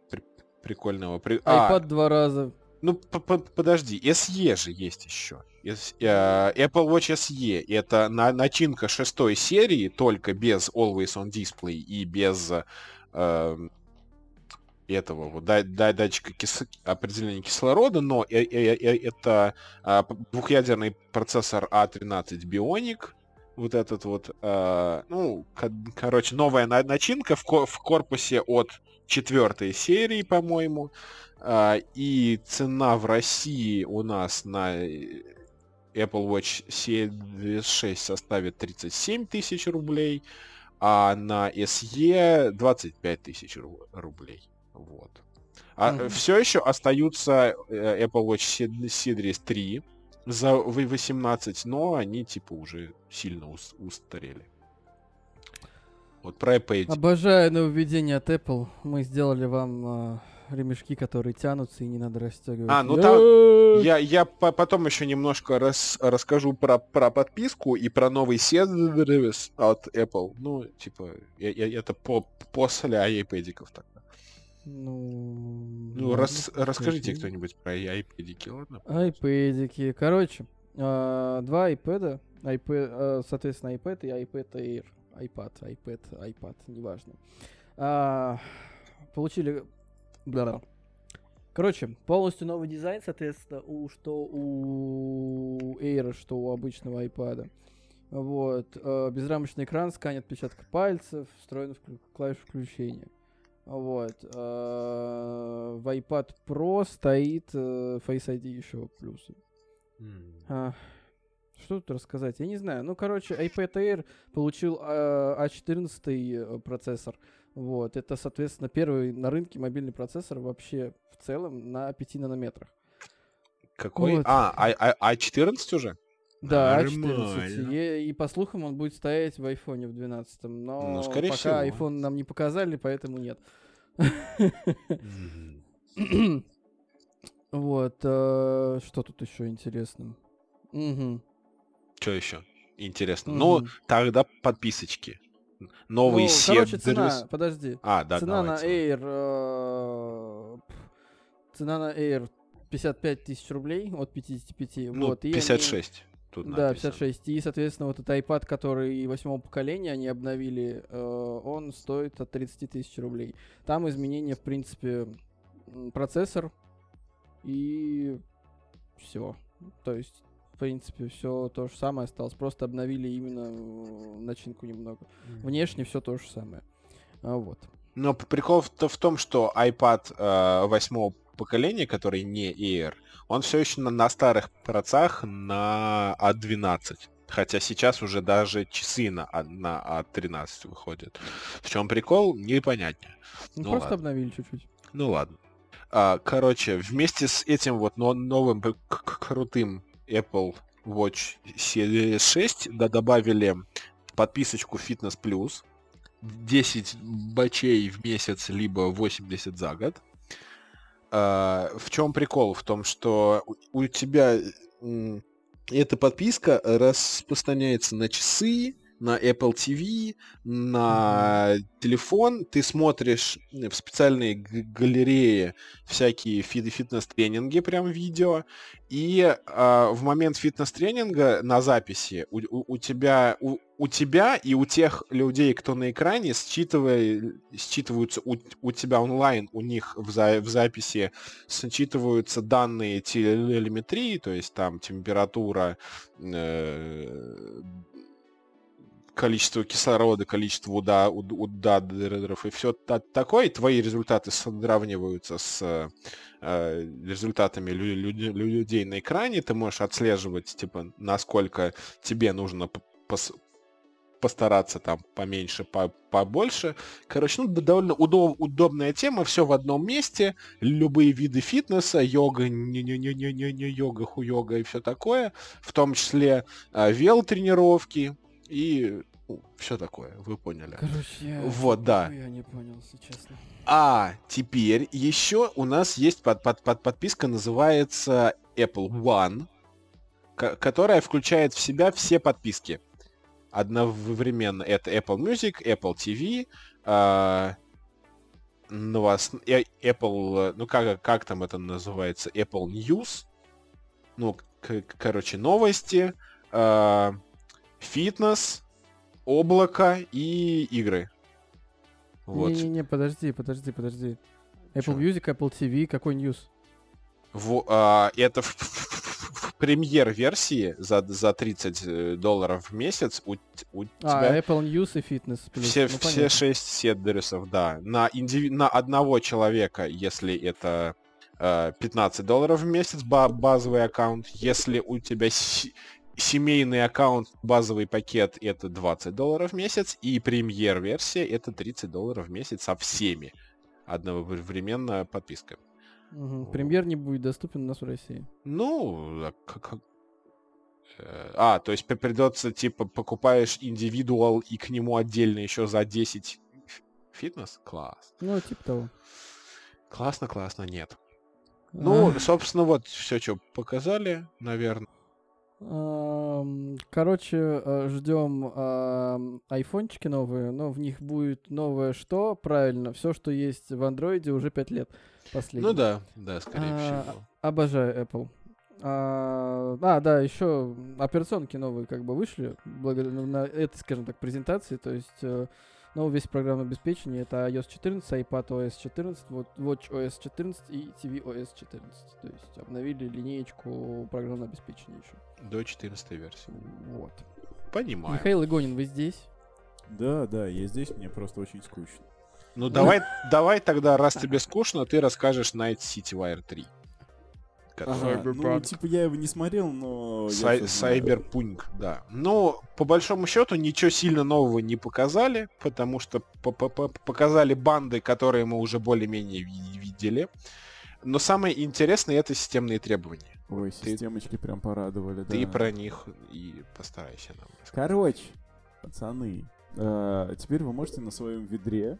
прикольного? При- А, iPad два раза. Ну, п- п- подожди, SE же есть еще. Э, Apple Watch SE это на- начинка шестой серии, только без Always on Display и без э, этого вот да- да- датчика кис- определения кислорода, но э- э- э- это а, п- двухъядерный процессор A13 Bionic, вот этот вот, э, ну, ко- короче, новая на- начинка в, ко- в корпусе от четвертой серии, по-моему. А, и цена в России у нас на э, Apple Watch Series 6 составит 37 тысяч рублей, а на SE 25 тысяч ру- рублей. Вот. А Мгм. все еще остаются э, Apple Watch Se- Series 3 за в- 18, но они типа уже сильно ус- устарели. Вот про iPad. Обожаю нововведение от Apple. Мы сделали вам а, ремешки, которые тянутся и не надо расстегивать. А, ну там- Я, я по- потом еще немножко рас- расскажу про, про подписку и про новый сервис от Apple. Ну, типа, я- я- это по, после айпэдиков тогда. Ну, Ну, рас- расскажите кто-нибудь про айпэдики, ладно? Айпэдики. Короче, а, два iPad, iPad, а, соответственно, iPad и iPad Air. iPad, iPad, iPad, неважно. А, получили... бла Короче, полностью новый дизайн, соответственно, у, что у Air, что у обычного iPad. Вот. э, безрамочный экран, сканер отпечатка пальцев, встроенный вклю- клавиш включения. Вот. э, в iPad Pro стоит э, Face ID еще плюсы. М. А, что тут рассказать? Я не знаю. Ну, короче, iPad Air получил э, A14 э, процессор. Вот. Это, соответственно, первый на рынке мобильный процессор вообще в целом на 5 нанометрах. Какой? Вот. А, а, а, а 14 уже? Да, Нормально. A14. И, и по слухам он будет стоять в айфоне в 12. Но Ну, скорее пока всего. iPhone нам не показали, поэтому нет. *laughs* Вот. э, что тут еще интересно? Мгм. Что еще? интересно. Ну, тогда подписочки. Новый Ну, короче, цена, подожди. А, да, цена давайте. на Air... э, цена на Air 55 тысяч рублей от 55. Ну, вот, и они- 56. Тут Да, написано. 56. И, соответственно, вот этот iPad, который восьмого поколения они обновили, э, он стоит от 30 тысяч рублей. Там изменения, в принципе, процессор и все. То есть, принципе, все то же самое осталось. Просто обновили именно э, начинку немного. Внешне все то же самое. А, вот. Но прикол-то в том, что iPad э, восьмого поколения, который не Air, он все еще на, на старых процах на A12. Хотя сейчас уже даже часы на, А- на A13 выходят. В чем прикол, непонятнее. Ну, Ну просто ладно. обновили чуть-чуть. Ну ладно. А, короче, вместе с этим вот но- новым к- крутым Apple Watch Series 6 да, добавили подписочку Fitness Plus. 10 бачей в месяц, либо 80 за год. А, в чем прикол? В том, что у, тебя эта подписка распространяется на часы, на Apple TV, на телефон. Ты смотришь в специальные галереи всякие фи- фитнес-тренинги, прям видео. И а, в момент фитнес-тренинга на записи у, у- у тебя у, у тебя и у тех людей, кто на экране, считывая, считываются у, у тебя онлайн, у них в, за- в записи считываются данные телеметрии, то есть там температура, э, количество кислорода, количество уда, уд- ударов и все такое, твои результаты сравниваются с э, результатами лю- лю- лю- людей на экране, ты можешь отслеживать, типа, насколько тебе нужно пос- постараться там поменьше, по- побольше. Короче, ну, довольно удо- удобная тема, все в одном месте, любые виды фитнеса, йога, не не не не не не йога, хуйога и все такое, в том числе э, вел-тренировки и все такое, вы поняли. Короче, я... Вот, да. Я не понял, если честно. А теперь еще у нас есть под, под, под подписка, называется Apple One, ко- которая включает в себя все подписки. Одновременно это Apple Music, Apple TV, а, э, Apple, э, ну как, как там это называется, Apple News, ну, короче, новости, а, фитнес, облако и игры. Вот. Не-не-не, подожди, подожди, подожди. Apple Чё? Music, Apple TV, какой news? Во- а, это в, в премьер-версии за, за 30 э, долларов в месяц у, у А, тебя Apple News и Fitness. плюс. все, Ну, все понятно. 6 седдересов, да. На, индиви- на одного человека, если это э, 15 долларов в месяц ба- базовый аккаунт, если у тебя семейный аккаунт, базовый пакет это 20 долларов в месяц, и премьер-версия это 30 долларов в месяц со всеми одновременно подписка. Мгм. Премьер не будет доступен у нас в России. Ну, как... э, А, то есть придется, типа, покупаешь индивидуал и к нему отдельно еще за 10 ф- фитнес? Класс. Ну, типа того. Классно, классно, нет. Ну, А, собственно, вот все, что показали, наверное. Короче, ждем айфончики новые, но в них будет новое что? Правильно, все, что есть в андроиде уже 5 лет. Последний. Ну да, да, скорее А, всего. Обожаю Apple. А, а, да, еще операционки новые как бы вышли благодаря ну, на этой, скажем так, презентации. То есть новый весь программное обеспечение это iOS 14, iPad OS 14, вот Watch OS 14 и TV OS 14. То есть обновили линеечку программного обеспечения еще. До 14 версии. Вот. Понимаю. Михаил Игонин, вы здесь? Да, да, я здесь, мне просто очень скучно. Ну, давай, давай тогда, раз тебе скучно, ты расскажешь Night City Wire 3. Ага, ну, типа, я его не смотрел, но... Сай-. Сайберпунк, да. Но по большому счету ничего сильно нового не показали, потому что по- по- по- показали банды, которые мы уже более-менее ви- видели. Но самое интересное это системные требования. Ой, Ты- системочки прям порадовали, Ты да. про них и постарайся нам. рассказать. Короче, пацаны, э, теперь вы можете на своем ведре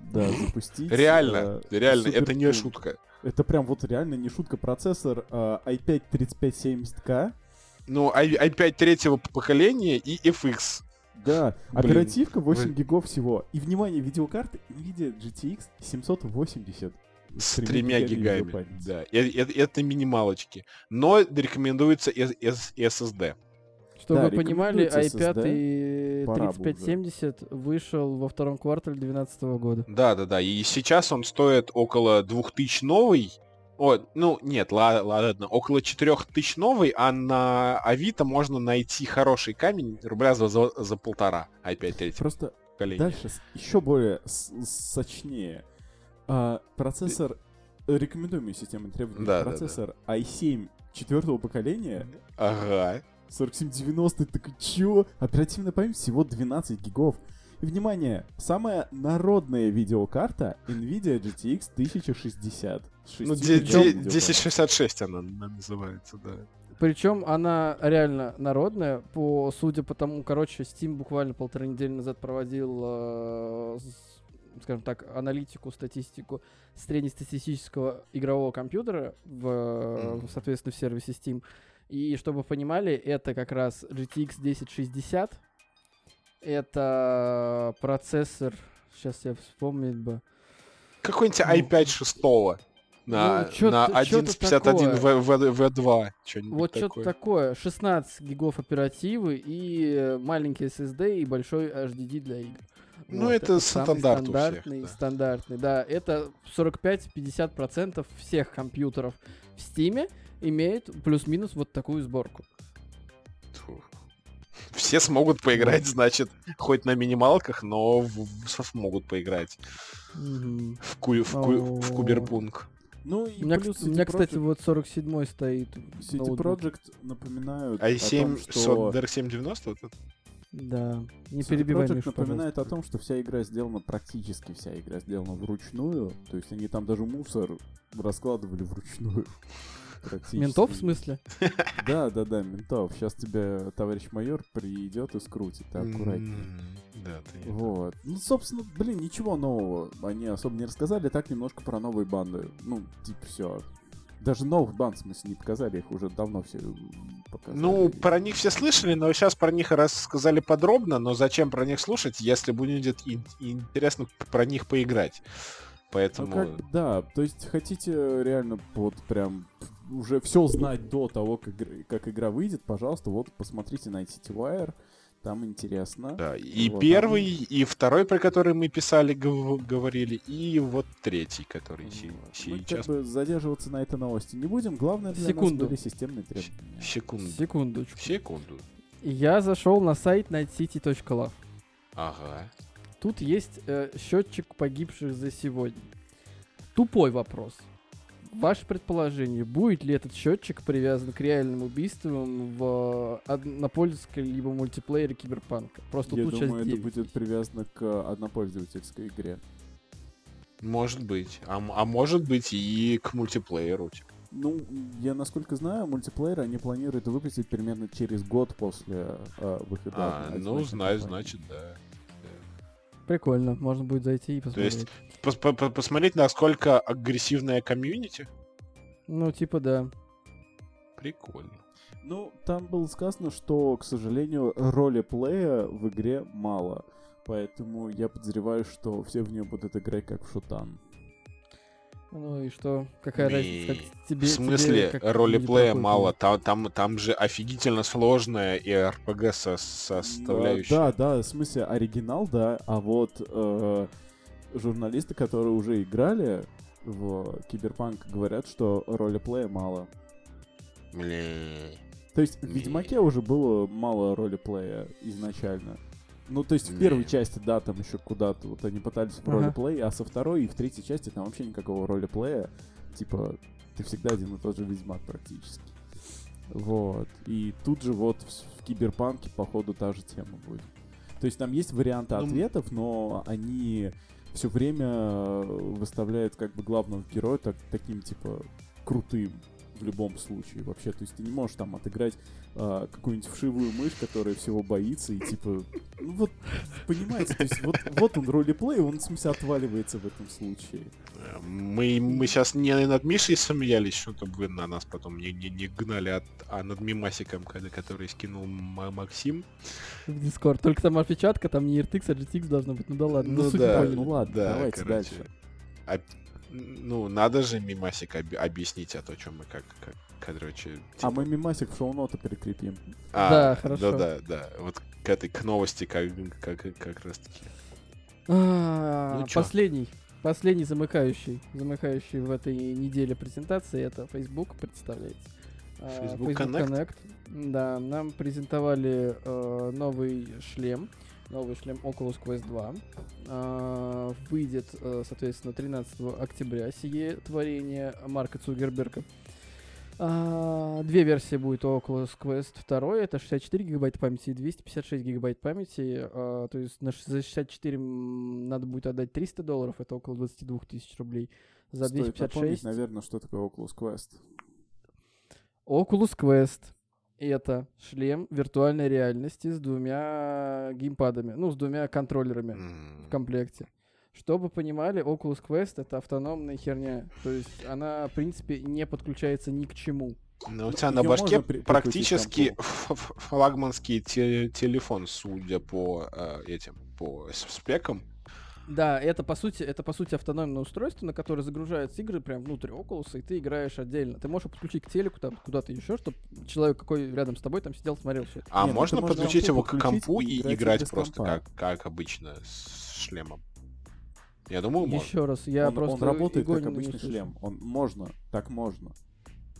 да, запустить... Реально, э, реально, это не шутка. Это прям вот реально не шутка. Процессор э, i5 3570K Ну, i- i5 третьего поколения и FX. Да, Блин, оперативка 8 вы- гигов всего. И, внимание, видеокарта NVIDIA GTX 780. С тремя гигами. Да, э- э- это минималочки. Но рекомендуется SSD. Чтобы Да, вы понимали, рекомендуется i5 SSD. и Пора бы 3570 вышел во втором квартале 2012 года. Да, да, да. И сейчас он стоит около 2000 новый. О, ну, нет, ла- ладно, около 4000 новый, а на Авито можно найти хороший камень рубля за, за, за полтора, опять третьего Просто поколения. дальше еще более с- сочнее. А, процессор рекомендуемой системы требований. Да, да, да. процессор i7 четвертого поколения Ага. 4790, такой, чё? Оперативная память всего 12 гигов. И, внимание, самая народная видеокарта NVIDIA GTX 1060. с Ну, шестью де- гигами де- видеокарты. 1066 она на- называется, да. Причем она реально народная, по, судя по тому, короче, Steam буквально полторы недели назад проводил, э, скажем так, аналитику, статистику среднестатистического игрового компьютера в, соответственно, в сервисе Steam. И чтобы вы понимали, это как раз GTX 1060. Это процессор, сейчас я вспомнить бы. Какой-нибудь Ну, i5 шестого на, ну, на чё-то 1.51 такое. в, в, V2. Что-нибудь Вот что-то такое. такое. 16 гигов оперативы и э, маленький SSD и большой HDD для игр. Ну, это самый стандарт у всех, стандартный, да. стандартный, да. Это 45-50% всех компьютеров в Steam имеют плюс-минус вот такую сборку. Фу. Все смогут поиграть, значит, хоть на минималках, но в, смогут поиграть в, ку, в, ку- в О. куберпунк. Ну и У меня, плюс у меня, CD кстати, вот 47 стоит. Ноутбук. Projekt напоминают о i7 том, что... DRX 790 вот это? Да. Не CD перебивай, Projekt Мишу, напоминает о пожалуйста. том, что вся игра сделана, практически вся игра сделана вручную. То есть они там даже мусор раскладывали вручную. Практически. Ментов, в смысле? *laughs* Да, да, да, ментов. Сейчас тебе товарищ майор придет и скрутит, аккуратнее. Да, ты... Вот. Ну, собственно, блин, ничего нового они особо не рассказали, так немножко про новые банды. Ну, типа, все. Даже новых банд, в смысле, не показали, их уже давно все показали. Ну, про них все слышали, но сейчас про них рассказали подробно, но зачем про них слушать, если будет ин- интересно про них поиграть. Ну, Поэтому... как бы, да, то есть хотите реально вот прям уже все знать до того, как, как игра выйдет, пожалуйста, вот посмотрите на CityWire, там интересно. Да, и Вот, первый, и второй, про который мы писали, гов- говорили, и вот третий, который се- Вот. Мы как сейчас... бы задерживаться на этой новости не будем. Главное для Секунду. нас были системные требования. Секунду. Секундочку. Секунду. Я зашел на сайт nightcity.love. Ага. Тут есть э, счетчик погибших за сегодня. Тупой вопрос. Ваше предположение, будет ли этот счетчик привязан к реальным убийствам в однопользовательской либо мультиплеере Киберпанка? Просто Я тут думаю, это 9. будет привязано к однопользовательской игре. Может быть. А, а может быть и к мультиплееру. типа. Ну, я насколько знаю, мультиплеер они планируют выпустить примерно через год после э, выхода. А, ну, знаю, значит, да. Прикольно, можно будет зайти и посмотреть. есть Пос- по- по- Посмотреть, насколько агрессивная комьюнити. Ну, типа да. Прикольно. Ну, там было сказано, что, к сожалению, роли плея в игре мало. Поэтому я подозреваю, что все в нее будут играть как в шутан. Ну и что? Какая разница? Как тебе, В смысле, тебе, как ролеплея мало, там, там, там же офигительно сложная и РПГ со составляющей. Да, да, в смысле оригинал, да, а вот э, журналисты, которые уже играли в Киберпанк, говорят, что ролеплея мало. Бля. То есть в. Ведьмаке уже было мало ролеплея изначально. Ну, то есть в первой части, да, там еще куда-то вот они пытались в Ага. ролеплей, а со второй и в третьей части там вообще никакого ролеплея. Типа, ты всегда один и тот же Ведьмак практически. Вот. И тут же вот в, в Киберпанке, походу, та же тема будет. То есть там есть варианты Ну, ответов, но они все время э, выставляют как бы главного героя так, таким, типа, крутым. В любом случае вообще. То есть ты не можешь там отыграть а, какую-нибудь вшивую мышь, которая всего боится и типа, ну вот, понимаете, то есть вот, вот он ролеплей, он в смысле отваливается в этом случае. Мы, мы сейчас не над Мишей смеялись, что-то вы на нас потом не, не, не гнали, от, а над мимасиком, когда, который скинул М- Максим. В Дискорд. Только там опечатка, там не RTX, а GTX должно быть. Ну да ладно. Ну суть да. Ну ладно, Да, давайте короче. дальше. А- ну, надо же мимасик об- объяснить, а то, чем мы как, как короче... А типа- мы мимасик в шоу-ноты прикрепим. А, Да, хорошо. Да, да, да. Вот к этой к новости как, как, как раз таки. А, Ну? Последний. Последний замыкающий. Замыкающий в этой неделе презентации это Facebook представляете. А, Facebook Connect? Да, нам презентовали э, новый шлем. Новый шлем Oculus Quest 2. А, выйдет, э, соответственно, 13 октября сие творение Марка Цугерберга. А, две версии будет у Oculus Quest 2. Это 64 гигабайта памяти и 256 гигабайт памяти. А, то есть на за 64 м, надо будет отдать 300 долларов. Это около 22 тысяч рублей. За Стоит напомнить, 256 наверное, что такое Oculus Quest. Oculus Quest это шлем виртуальной реальности с двумя геймпадами, ну, с двумя контроллерами М, в комплекте. Чтобы понимали, Oculus Quest это автономная херня. То есть она, в принципе, не подключается ни к чему. Ну, у тебя на башке практически флагманский те- телефон, судя по э, этим, по спекам. Да, это по сути, это по сути автономное устройство, на которое загружаются игры прям внутрь Oculus, и ты играешь отдельно. Ты можешь подключить к телеку там куда-то еще, чтобы человек, какой рядом с тобой, там сидел, смотрел все это. А Не, ну можно подключить его к компу и играть играть просто компа. как, как обычно с шлемом? Я думаю, можно. Еще раз, я он, просто он работает как обычный шлем. Он можно, так можно.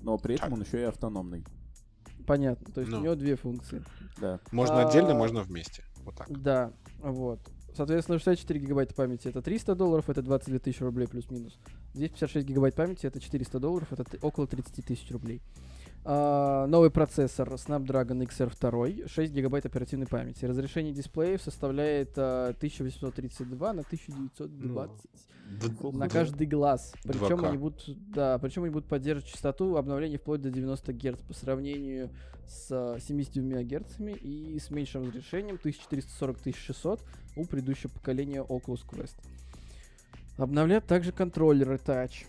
Но при этом Так. он еще и автономный. Понятно, то есть Ну. у него две функции. Да. Можно отдельно, А, можно вместе. Вот так. Да, вот. Соответственно, 64 гигабайта памяти это 300 долларов, это 22 тысячи рублей плюс-минус. 256 гигабайт памяти это 400 долларов, это около 30 тысяч рублей. А, новый процессор Snapdragon XR2, 6 гигабайт оперативной памяти. Разрешение дисплеев составляет а, 1832 на 1920 Д- на каждый глаз. Причем 2К. они будут, да, причем они будут поддерживать частоту обновления вплоть до 90 Гц по сравнению с а, 72 Гц и с меньшим разрешением 1440-1600 у предыдущего поколения Oculus Quest. Обновляют также контроллеры Touch.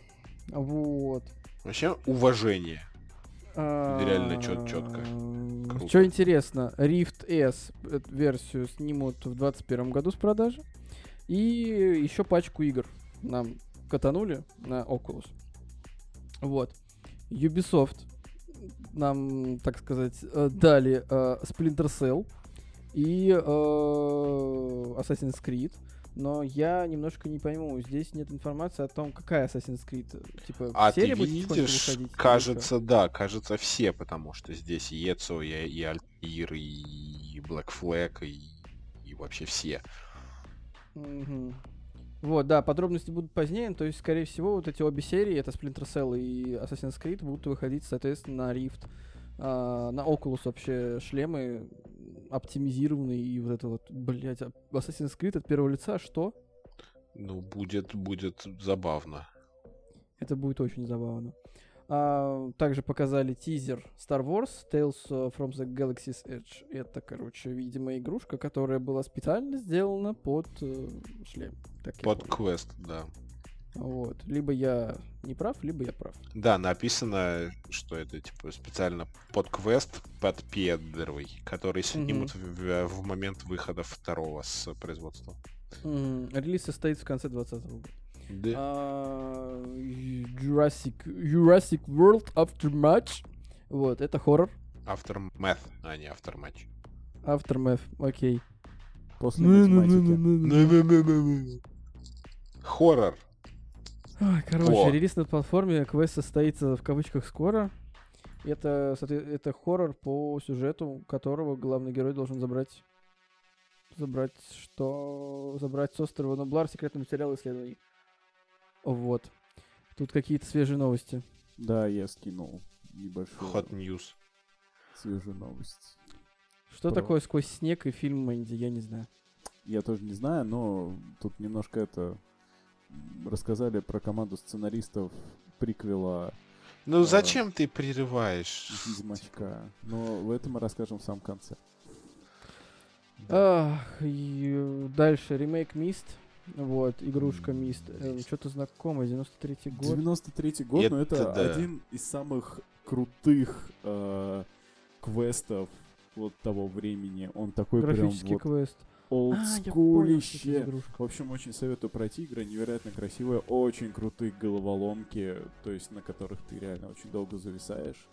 Вот. Вообще уважение. Реально чёт- чётко. Круто. Что интересно, Rift S эту версию снимут в 2021 году с продажи. И еще пачку игр нам катанули на Oculus. Вот. Ubisoft нам, так сказать, э, дали э, Splinter Cell и э, Assassin's Creed. Но я немножко не пойму, здесь нет информации о том, какая Assassin's Creed. Типа, А ты серия потихоньку видишь, выходить кажется, да, кажется все, потому что здесь и Эцо, и, и Альтир, и Black Flag, и, и вообще все. Мгм. Вот, да, подробности будут позднее, то есть, скорее всего, вот эти обе серии, это Splinter Cell и Assassin's Creed, будут выходить, соответственно, на Rift, а, на Oculus вообще шлемы оптимизированные, и вот это вот, блядь, а Assassin's Creed от первого лица, что? Ну, будет, будет забавно. Это будет очень забавно. А, также показали тизер Star Wars Tales from the Galaxy's Edge. Это, короче, видимо, игрушка, которая была специально сделана под э, шлем. Под квест, да. Вот. Либо я не прав, либо я прав. Да, написано, что это типа специально под квест под первый, который снимут в, в- в момент выхода второго с производства. М, Релиз состоится в конце 2020 года. Да. А, Jurassic, Jurassic World Aftermatch. Вот, это хоррор. Aftermath, а не Aftermatch. Aftermath, окей. После математики. Хоррор. Ой, короче, Во. релиз на платформе, квест состоится в кавычках скоро. Это, это хоррор по сюжету, которого главный герой должен забрать. Забрать что? Забрать с острова Нублар секретный материал исследований. Вот. Тут какие-то свежие новости. Да, я скинул небольшую Hot News. свежую новость. Что Про- такое сквозь снег и фильм Мэнди, я не знаю. Я тоже не знаю, но тут немножко это рассказали про команду сценаристов приквела Ну А. зачем ты прерываешь? Ведьмачка. Но в этом мы расскажем в самом конце. Ах, и, э, дальше ремейк Мист. Вот, игрушка Мист. Myst. Что-то знакомое, 93-й год. 93-й год, но это Это да. один из самых крутых э, квестов вот того времени. Он такой прям Графический вот квест. А, олдскулище. игрушка. В общем, очень советую пройти. Игра невероятно красивая, очень крутые головоломки, то есть на которых ты реально очень долго зависаешь.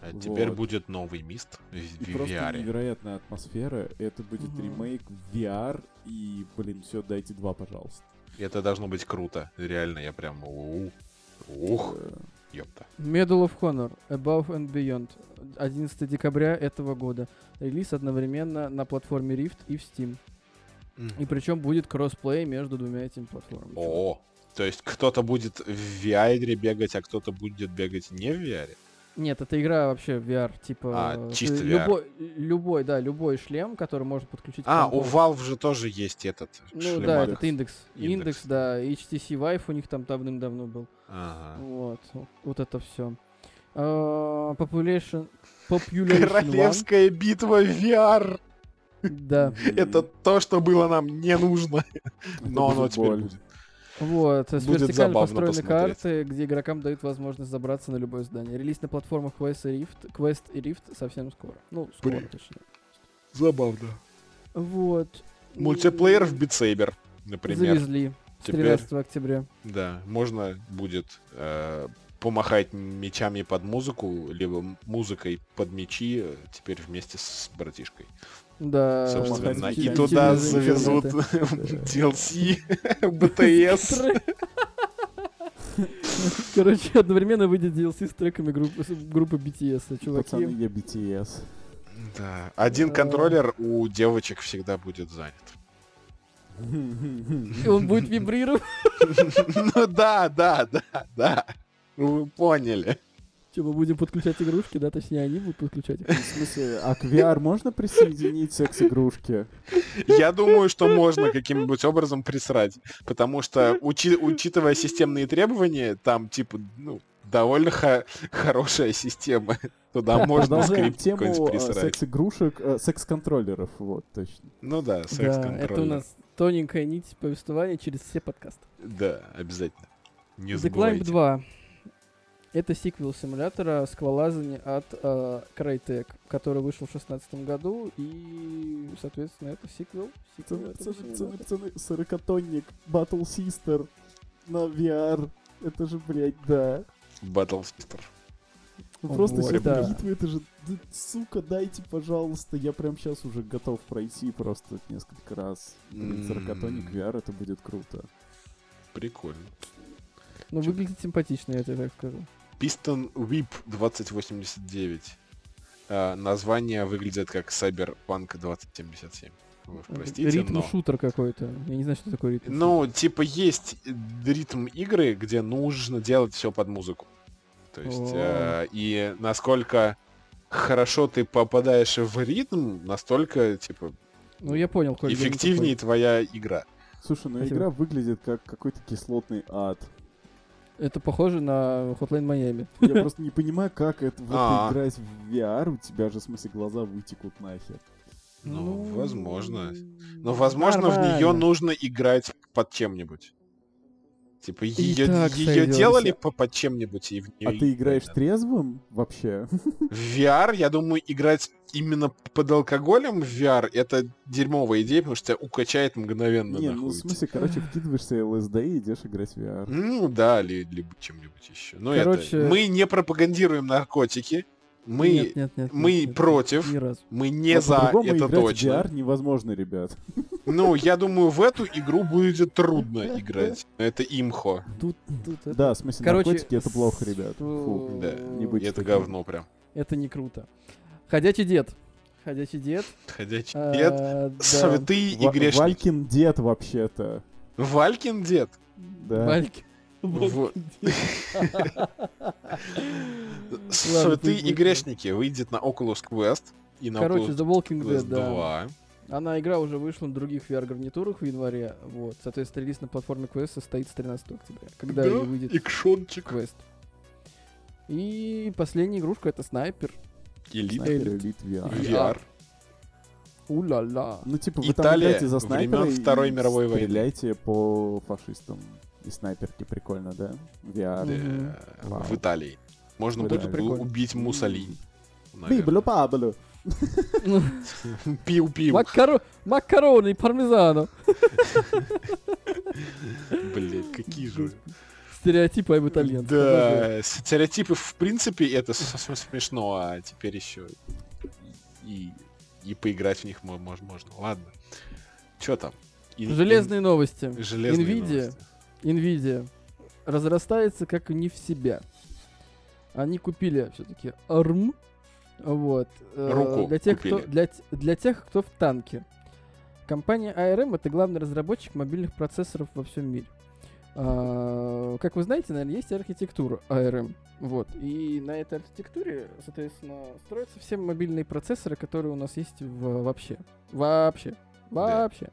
А теперь Вот. будет новый мист в, в И просто VR. невероятная атмосфера. Это будет Мгм. ремейк в VR. И, блин, все, дайте два, пожалуйста. Это должно быть круто. Реально, я прям... Ух, ёпта. Medal of Honor Above and Beyond 11 декабря этого года. Релиз одновременно на платформе Rift и в Steam. И причем будет кроссплей между двумя этими платформами. О, то есть кто-то будет в VR бегать, а кто-то будет бегать не в VR? Нет, это игра вообще VR, типа... А, э, чисто VR. Любой, любой, да, любой шлем, который можно подключить к А, у. Valve же тоже есть этот Ну шлемак. да, этот индекс. Индекс. Индекс, да. HTC Vive у них там давным-давно был. Ага. Вот. Вот это все. Population... Population One. Королевская битва VR. Да. Это то, что было нам не нужно. Но оно теперь будет. Вот, с Будет вертикально посмотреть. карты, где игрокам дают возможность забраться на любое здание. Релиз на платформах Quest и Rift, Quest и Rift совсем скоро. Ну, скоро, Блин. точнее. Забавно. Вот. Мультиплеер в Saber, например. Завезли Теперь- 13 октября. Да, можно будет э, помахать мечами под музыку, либо музыкой под мечи, э, теперь вместе с братишкой. Да. Собственно, и туда завезут. DLC, BTS. *laughs* *laughs* *laughs* Короче, одновременно выйдет DLC с треками группы, BTS, а, чуваки. Пацаны, я BTS. Да, один контроллер у девочек всегда будет занят. И он будет вибрировать. Ну да, да, да, да. Вы поняли. Че, мы будем подключать игрушки, да? Точнее, они будут подключать. В смысле, а к VR можно присоединить секс-игрушки? Я думаю, что можно каким-нибудь образом присрать. Потому что, учи- учитывая системные требования, там, типа, ну, довольно ха- хорошая система. Туда можно скрипт тему какой-нибудь э, присрать. секс-игрушек, э, секс-контроллеров, вот, точно. Ну да, Да, секс-контроллер. это у нас тоненькая нить повествования через все подкасты. Да, обязательно. Не The Climb забывайте. 2. Это сиквел симулятора скалолазания от э, Crytek, который вышел в 2016 году, и, соответственно, это сиквел. сиквел Пацаны, пацаны, сорокатонник, Battle Sister на VR. Это же, блядь, да. Battle Sister. Ну О, Просто вот, сейчас да. битвы, это же, да, сука, дайте, пожалуйста. Я прям сейчас уже готов пройти просто несколько раз. Блин, М. сорокатонник VR, это будет круто. Прикольно. Ну, выглядит симпатично, я тебе так скажу. Piston Whip 2089. А, название выглядит как Cyberpunk 2077. Вы уж простите, но... Ритм-шутер какой-то. Я не знаю, что такое ритм. Ну, типа, есть э, ритм игры, где нужно делать все под музыку. То есть, э, и насколько хорошо ты попадаешь в ритм, настолько, типа, Ну, я понял, эффективнее твоя игра. Слушай, ну Спасибо. игра выглядит как какой-то кислотный ад. Это похоже на Hotline Miami. *laughs* Я просто не понимаю, как это А. играть в VR. У тебя же, в смысле, глаза вытекут нахер. Ну, возможно. Но, возможно, в нее нужно играть под чем-нибудь. Типа, ее, ее делали по, под чем-нибудь, и в неё А ты играешь трезвым вообще? В VR, я думаю, играть именно под алкоголем в VR это дерьмовая идея, потому что тебя укачает мгновенно. Не, ну нахуй. в смысле, короче, вкидываешься ЛСД и идешь играть в VR. Ну да, ли- либо чем-нибудь еще. Ну Короче- это. Мы не пропагандируем наркотики. Мы, Нет, нет, нет, мы нет, против. Мы не Но за по-другому это точно. VR невозможно, ребят. Ну, *laughs* я думаю, в эту игру будет трудно играть. Это имхо. Тут, тут это... Да, в смысле, Короче, наркотики это плохо, ребят. Фу. Да, не будьте это такими. говно прям. Это не круто. Ходячий дед. Ходячий дед. Ходячий а, дед. да. Святые и грешники. Валькин дед вообще-то. Валькин дед. Да. Вальки. Вот. Святые и грешники выйдет на Oculus Quest и на Короче, The Walking Dead, да. 2. Она игра уже вышла на других VR-гарнитурах в январе. Вот. Соответственно, релиз на платформе Quest состоится 13 октября, когда и выйдет Икшончик. Quest. И последняя игрушка это снайпер. Элит. Элит. Элит VR. VR. У-ла-ла. Ну, типа, вы там Италия, играете за снайпера времен и Второй мировой войны. стреляйте по фашистам. И снайперки прикольно, да? VR. Да, Вау. В Италии. Можно будет убить Муссолини. Библю Паблю. Пиу-пиу. Макаро... Макароны пармезано. Блять, какие же... Стереотипы об итальянцах. Да, стереотипы в принципе это совсем смешно, а теперь еще и, и поиграть в них мо- мож- можно. Ладно. Че там? Ин- Железные новости. ин- железные Nvidia. новости. Nvidia разрастается как не в себя. Они купили все-таки ARM. Вот. э, Руку для тех, кто, купили. для, т- для тех, кто в танке. Компания ARM это главный разработчик мобильных процессоров во всем мире. А, как вы знаете, наверное, есть архитектура ARM. Вот. И на этой архитектуре, соответственно, строятся все мобильные процессоры, которые у нас есть в, вообще. Вообще. Вообще. Да.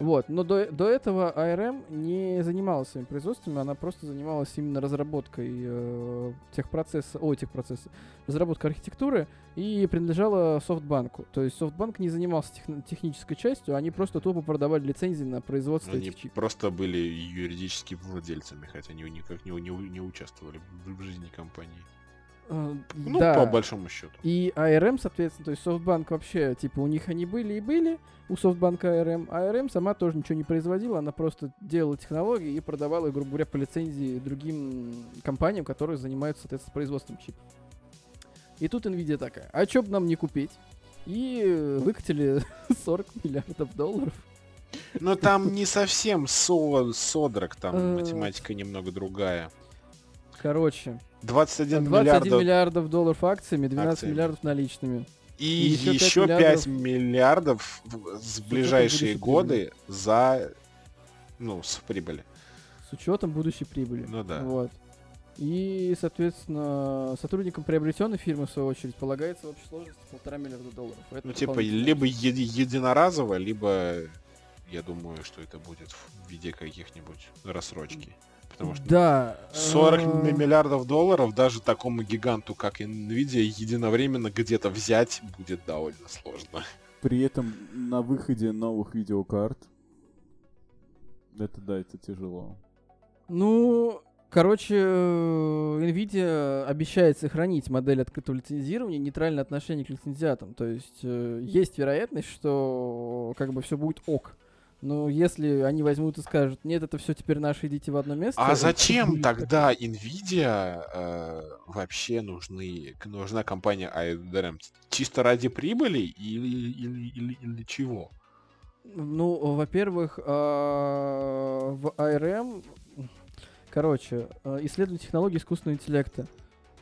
Вот, но до, до этого ARM не занималась своим производством, она просто занималась именно разработкой э, техпроцесса, о, техпроцесса, разработкой архитектуры и принадлежала софтбанку. То есть софтбанк не занимался техни- технической частью, они просто тупо продавали лицензии на производство Они этих чипов. просто были юридически владельцами, хотя они никак не, не, не участвовали в жизни компании. Э, Ну, да. по большому счету. И ARM, соответственно, то есть софтбанк вообще, типа, у них они были и были, у софтбанка ARM. А ARM сама тоже ничего не производила, она просто делала технологии и продавала грубо говоря, по лицензии другим компаниям, которые занимаются, соответственно, производством чипов. И тут Nvidia такая, а чё бы нам не купить? И выкатили *laughs* 40 миллиардов долларов. Но там не совсем со, содрак, там Э. математика немного другая. Короче, 21 21 миллиардов миллиардов долларов акциями, 12 Акциями. миллиардов наличными. и и пять еще 5 миллиардов миллиардов в- ближайшие годы за ну, с прибыли. С учетом будущей прибыли. Ну да. Вот. И, соответственно, сотрудникам приобретенной фирмы, в свою очередь, полагается в общей сложности полтора миллиарда долларов. Это Ну, типа, либо еди- единоразово, либо я думаю, что это будет в виде каких-нибудь рассрочки. Потому что Да. 40 э, ми- миллиардов долларов даже такому гиганту, как Nvidia, единовременно где-то взять будет довольно сложно. При этом на выходе новых видеокарт. Это да, это тяжело. Ну, короче, Nvidia обещает сохранить модель открытого лицензирования, нейтральное отношение к лицензиатам. То есть э, есть вероятность, что как бы все будет ок. Но если они возьмут и скажут, нет, это все теперь наши, идите в одно место. А зачем тогда Nvidia э, вообще нужны, нужна компания ARM? Чисто ради прибыли или, или, или, или чего? Ну, во-первых, а, в ARM, короче, а, исследуют технологии искусственного интеллекта.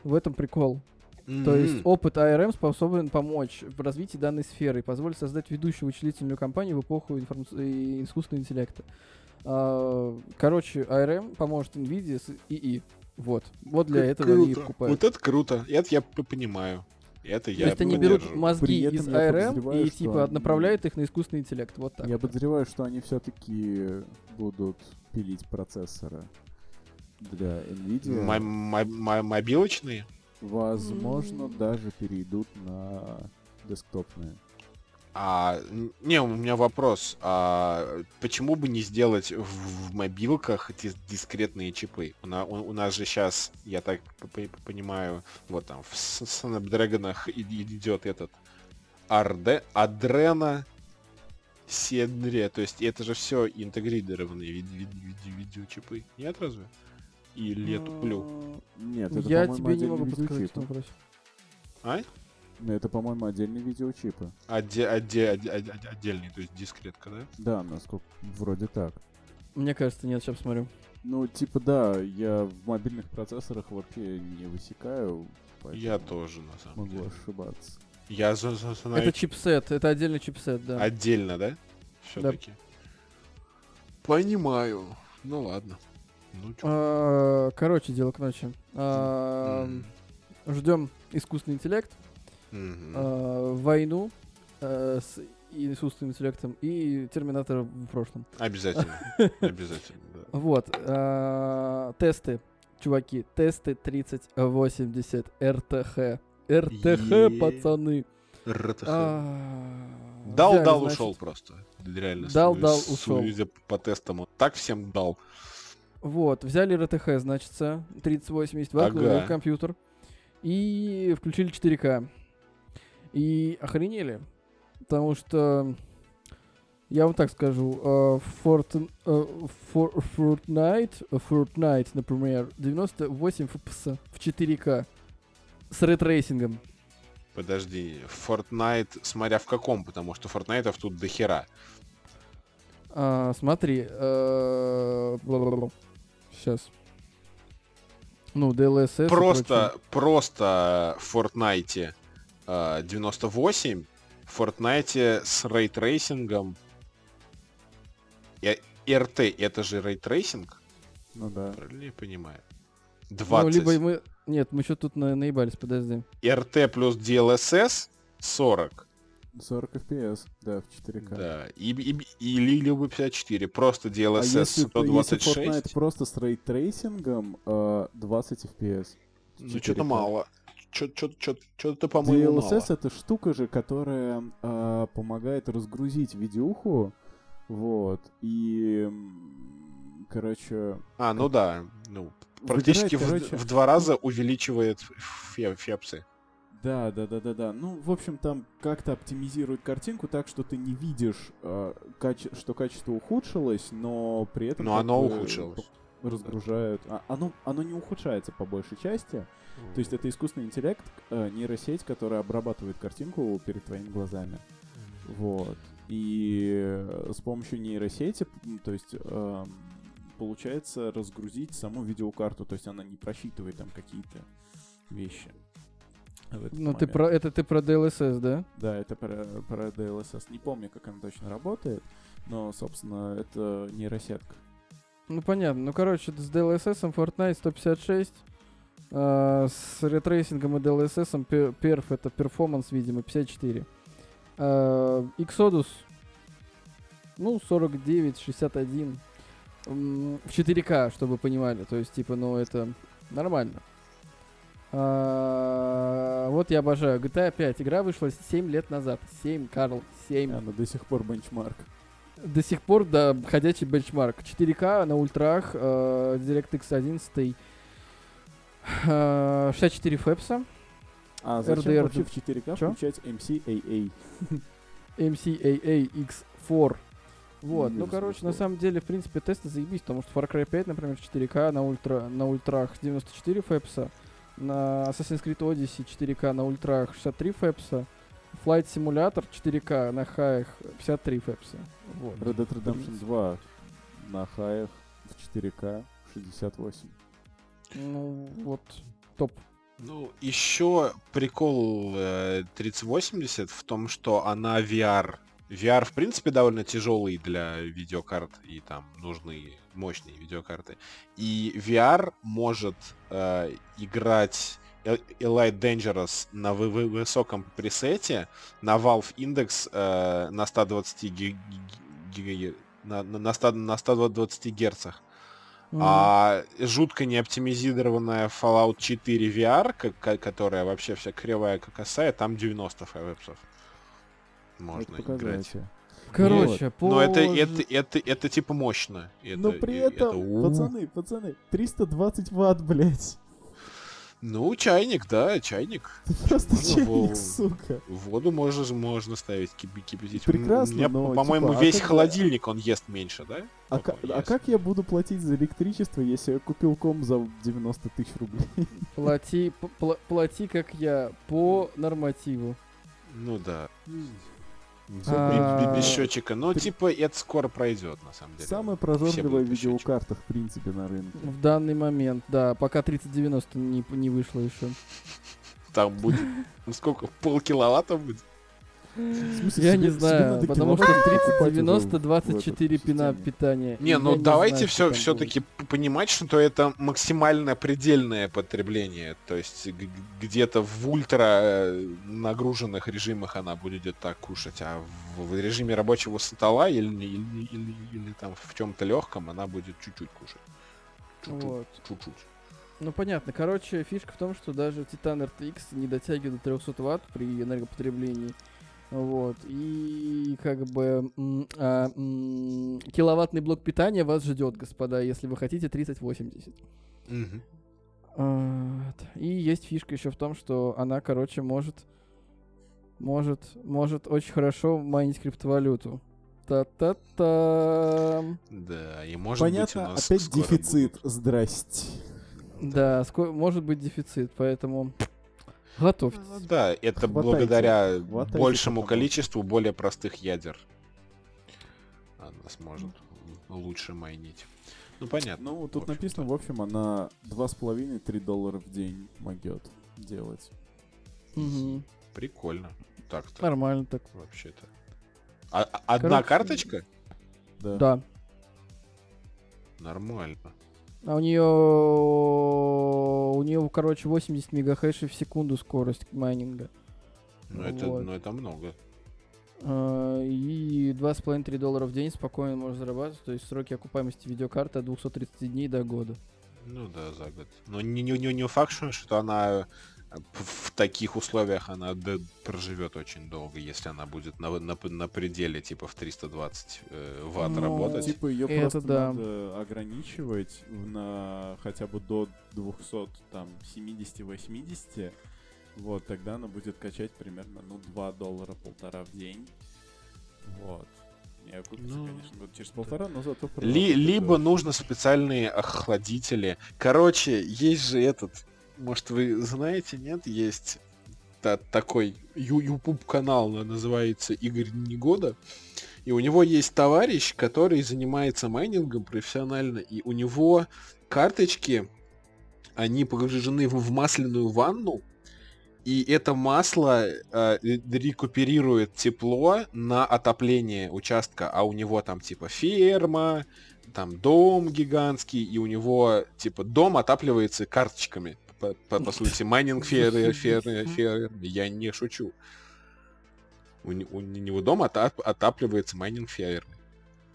В этом прикол. То есть М. опыт ARM способен помочь в развитии данной сферы и позволит создать ведущую вычислительную компанию в эпоху информ- и искусственного интеллекта. А, Короче, ARM поможет NVIDIA с ИИ. Вот. Вот для К- этого они круто. покупают. Вот это круто. Это я понимаю. Это То я есть они берут мозги из ARM и типа они- направляют их на искусственный интеллект. Вот так. Я подозреваю, что они все-таки будут пилить процессоры для Nvidia. Мо- мо- мо- Мобилочные? Возможно, М. даже перейдут на десктопные. А, не, у меня вопрос. А почему бы не сделать в, в мобилках дис- дискретные чипы? У, на- у- у нас же сейчас, я так понимаю, вот там в Snapdragon идет этот Арде, Адрена Сенре. То есть это же все интегрированные вид- вид- вид- видеочипы. Нет разве? Или я туплю? М, Нет, это, Я тебе не отдельные могу подсказать в вопросе. А? Ну, Это, по-моему, отдельные видеочипы. Отде- отде- отде- отде- отдельный, то есть дискретка, да? Да, насколько... Вроде так. Мне кажется, нет, сейчас посмотрю. Ну, типа, да, я в мобильных процессорах вообще не высекаю. поэтому Я тоже, на самом Могу деле. ошибаться. Я за- за- Это чипсет, это отдельный чипсет, да. Отдельно, да? Все-таки. Понимаю. Ну ладно. Ну. А, Короче, дело к ночи. А. Ждем искусственный интеллект, а, войну э, с искусственным интеллектом и Терминатор в прошлом. Обязательно. *laughs* Обязательно. Вот. Тесты чуваки, тесты 3080 РТХ. РТХ, пацаны. РТХ. Дал, дал, ушел просто. Реально. Дал, дал, ушел. Судя по тестам, так всем дал. Вот, взяли RTX, значится, 3080, воткнули Ага. в компьютер и включили 4К. И охренели. Потому что, я вам так скажу, э, Fortn- э, For- Fortnite, э, Fortnite, например, 98 FPS в 4К с ray tracing ом. Подожди, Fortnite, смотря в каком, потому что Fortnite тут до хера. А, смотри, сейчас. Ну, DLSS. Просто, просто в Fortnite э, 98, в Fortnite с ray tracing ом. RT это же ray tracing, Ну да. правильно я понимаю? Ну, 20. либо мы... Нет, мы что тут на... наебались, подожди. RT плюс DLSS 40. 40 FPS, да, в 4К. Да. И, и, или либо 54. Просто А DLSS если, если 126. Fortnite просто с ray tracing ом, э, 20 FPS. Ну, 4К. что-то мало. Что-то, по-моему, DLSS мало. это штука же, которая э, помогает разгрузить видюху, вот, и, короче, А, ну да. Ну, практически в, Выбирать, короче, в два раза увеличивает фе- фепсы. Да, да, да, да, да, ну, в общем, там как-то оптимизирует картинку так, что ты не видишь, э, каче- что качество ухудшилось, но при этом... Но оно ухудшилось. Разгружают. А, оно, оно не ухудшается по большей части. То есть это искусственный интеллект, э, нейросеть, которая обрабатывает картинку перед твоими глазами. Вот. И э, с помощью нейросети, то есть эм, получается разгрузить саму видеокарту, то есть она не просчитывает там какие-то вещи. Ну, ты про... Это ты про DLSS, да? Да, это про, про DLSS. Не помню, как она точно работает, но, собственно, это нейросетка. Ну, понятно. Ну, короче, с DLSS Fortnite 156, а, с рейтрейсингом и DLSS пе- perf это performance, видимо, 54. А, Exodus, ну, 49, 61. М, В 4К, чтобы понимали. То есть, типа, ну, это нормально. А, Вот я обожаю. GTA 5. Игра вышла 7 лет назад. 7, Карл, 7. Она до сих пор бенчмарк. До сих пор, да, ходячий бенчмарк. 4К на ультрах, DirectX 11, э, 64 фэпса, А зачем RDR вообще в 4К Чё? включать MCAA? MCAA X4. Вот, ну, короче, на самом деле, в принципе, тесты заебись, потому что Far Cry 5, например, 4К на, ультра, на ультрах 94 фэпса, на Assassin's Creed Odyssey 4К на ультрах 63 фэпса, Flight Simulator 4К на хаях 53 фэпса. Вот. Red Dead Redemption 2 на хаях в 4К 68. Ну, вот, топ. Ну, еще прикол э, 3080 в том, что она VR. VR, в принципе, довольно тяжелый для видеокарт, и там нужны мощные видеокарты. И VR может э, играть El- Elite Dangerous на вы- вы- высоком пресете, на Valve Index э, на 120 ги- ги- на, на, на 100 на 120 герцах. А жутко неоптимизированная Fallout 4 VR, ко- которая вообще вся кривая как косая, там 90 фпсов. Можно Это играть. Короче, по... Но это, это, это, это типа мощно. Это- Но при и- этом, это пацаны, пацаны, 320 ватт, блядь. Ну, чайник, да, чайник. Ты просто Ну, чайник, во- сука. Воду можно, можно ставить, кипи- кипятить. Прекрасно, меня, но, по-моему, типа, а весь как бы- холодильник он ест меньше, да? А, Вот ка- он а как я буду платить за электричество, если я купил ком за 90 тысяч рублей? Плати, плати, как я, по нормативу. Ну да. А, Без- счетчика. Но при- типа это скоро пройдет, на самом деле. Самая прожорливая видеокарта, в принципе, на рынке. В данный момент, да, пока 3090 не, не вышло еще. Там будет, ну сколько, полкиловатта будет? Смысле, Я себе- не себе знаю, надо потому что киловатт покупать 3090 уже в- в 24 этой пина питания. Не, ну давайте знаю, все все-таки понимать, что это максимальное предельное потребление. То есть где-то в ультра э, нагруженных режимах она будет так кушать, а в, в режиме рабочего стола или, или, или- или там в чем-то легком она будет чуть-чуть кушать. Чуть-чуть. Вот. Чуть-чуть. Ну понятно. Короче, фишка в том, что даже Titan RTX не дотягивает до 300 ватт при энергопотреблении. Вот. И как бы а, киловаттный блок питания вас ждет, господа, если вы хотите 3080. Мгм. Вот. И есть фишка еще в том, что она, короче, может может может очень хорошо майнить криптовалюту. Та-та-та. Да, и может Понятно, быть у нас опять скоро дефицит. будут- Здрасте. Да, ско- может быть дефицит, поэтому готовьтесь. Ну Да, это Хватайте, благодаря хватайте большему количеству более простых ядер. Она сможет лучше майнить. Ну понятно. Ну, в тут общем-то. написано, в общем, она 2,5-3 доллара в день могет делать. Мгм. Прикольно. Так-то Нормально так. вообще-то. А- а- одна Короче, карточка? Да. Да. Нормально. А у нее у нее, короче, 80 мегахэшей в секунду скорость майнинга. Ну это, Вот. ну это много. А, И 2,5-3 доллара в день спокойно можно зарабатывать. То есть сроки окупаемости видеокарты от 230 дней до года. Ну да, за год. Но не, не, не, не факт, что- она в таких условиях она проживет очень долго, если она будет на, на, на пределе типа в 320 э, ватт Ну, работать. Типа ее Это просто да. надо ограничивать на хотя бы до 200, там, 70-80. Вот, тогда она будет качать примерно, ну, 2 доллара, полтора в день. Вот. И окупится, Ну, конечно, будет через полтора, но зато... Ли- либо нужно специальные охладители. Короче, есть же этот, может вы знаете, нет, есть та- такой YouTube канал, на- называется Игорь Негода. И у него есть товарищ, который занимается майнингом профессионально, и у него карточки, они погружены в масляную ванну, и это масло э, рекуперирует тепло на отопление участка, а у него там типа ферма, там дом гигантский, и у него типа дом отапливается карточками. По, по- по сути, майнинг фермы, фермы, фермы. Я не шучу. У, у него дом отап- отапливается майнинг фермой.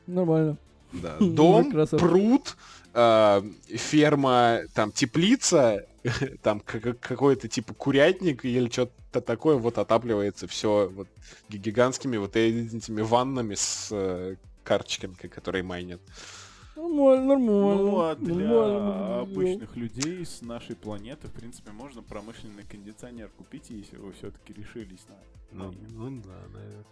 Нормально. Да. *laughs* Ну, Дом, пруд, э, ферма, там теплица, *laughs* там как- какой-то типа курятник или что-то такое, вот отапливается все вот ги- гигантскими вот этими ваннами с э, карточками, ка- которые майнят. Нормально, нормально. Ну, а для нормально. обычных людей с нашей планеты, в принципе, можно промышленный кондиционер купить, если вы все-таки решились на Ну, ну да, наверное.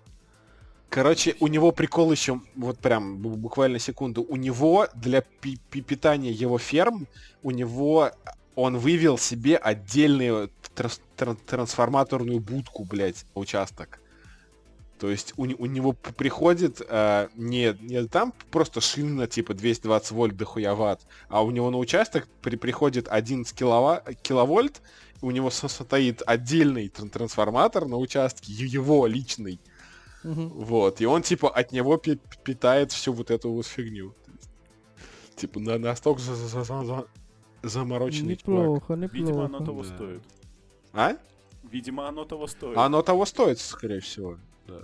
Короче, у него прикол еще, вот прям бу- буквально секунду, у него для пи- пи- питания его ферм, у него он вывел себе отдельную трас- тран- трансформаторную будку, блядь, участок. То есть у, у него приходит э, не, не там просто шина типа 220 вольт до хуя ватт, а у него на участок при, приходит 11 килова, киловольт, у него со- стоит отдельный тран- трансформатор на участке, его личный. Мгм. Вот, и он типа от него пи- питает всю вот эту вот фигню. Типа на настолько за- за- за- за- замороченный чувак. Неплохо, неплохо. Видимо, оно того Да. стоит. А? Видимо, оно того стоит. Оно того стоит, скорее всего. Да.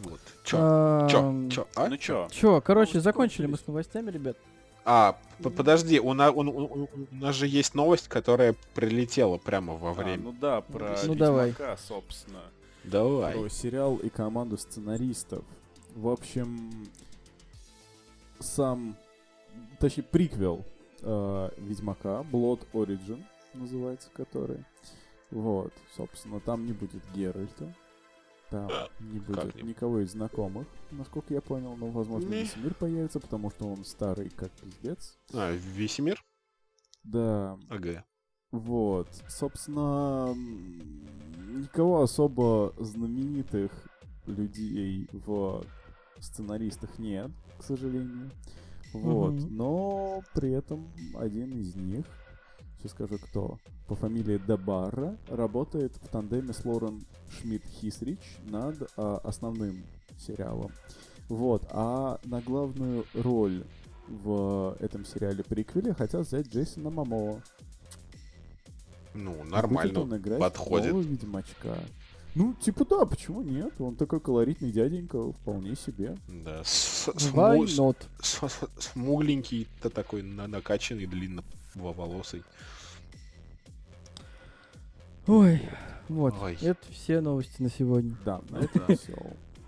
Вот. Чё? Чё? Чё? А? Ну чё? Чё, короче, Новости закончили мы с новостями, ребят. А, подожди, у, на- у- у- у- нас же есть новость, которая прилетела прямо во А, время. ну да, про Ну давай. Ведьмака, собственно. Давай. Про сериал и команду сценаристов. В общем, сам, точнее, приквел э, Ведьмака, Blood Origin называется который. Вот, собственно, там не будет Геральта. Там не будет не? никого из знакомых, насколько я понял, но, возможно, Не. Весемир появится, потому что он старый как пиздец. А, весь мир? Да, Ага. вот, собственно, никого особо знаменитых людей в сценаристах нет, к сожалению. Вот, Мгм. но при этом один из них, сейчас скажу кто, по фамилии Дебарра, работает в тандеме с Лорен Шмидт-Хисрич над а, основным сериалом. Вот, а на главную роль в этом сериале приквеле хотят взять Джейсона Мамоа. Ну, Будет нормально. он играть подходит. нового Ведьмачка. Ну, типа да, почему нет? Он такой колоритный дяденька, вполне себе. Да, с, с, Why му- с- not? с- с- смугленький, то такой на- накачанный, длинноволосый. Ой, вот. Ой. Это все новости на сегодня. Да, на этом все.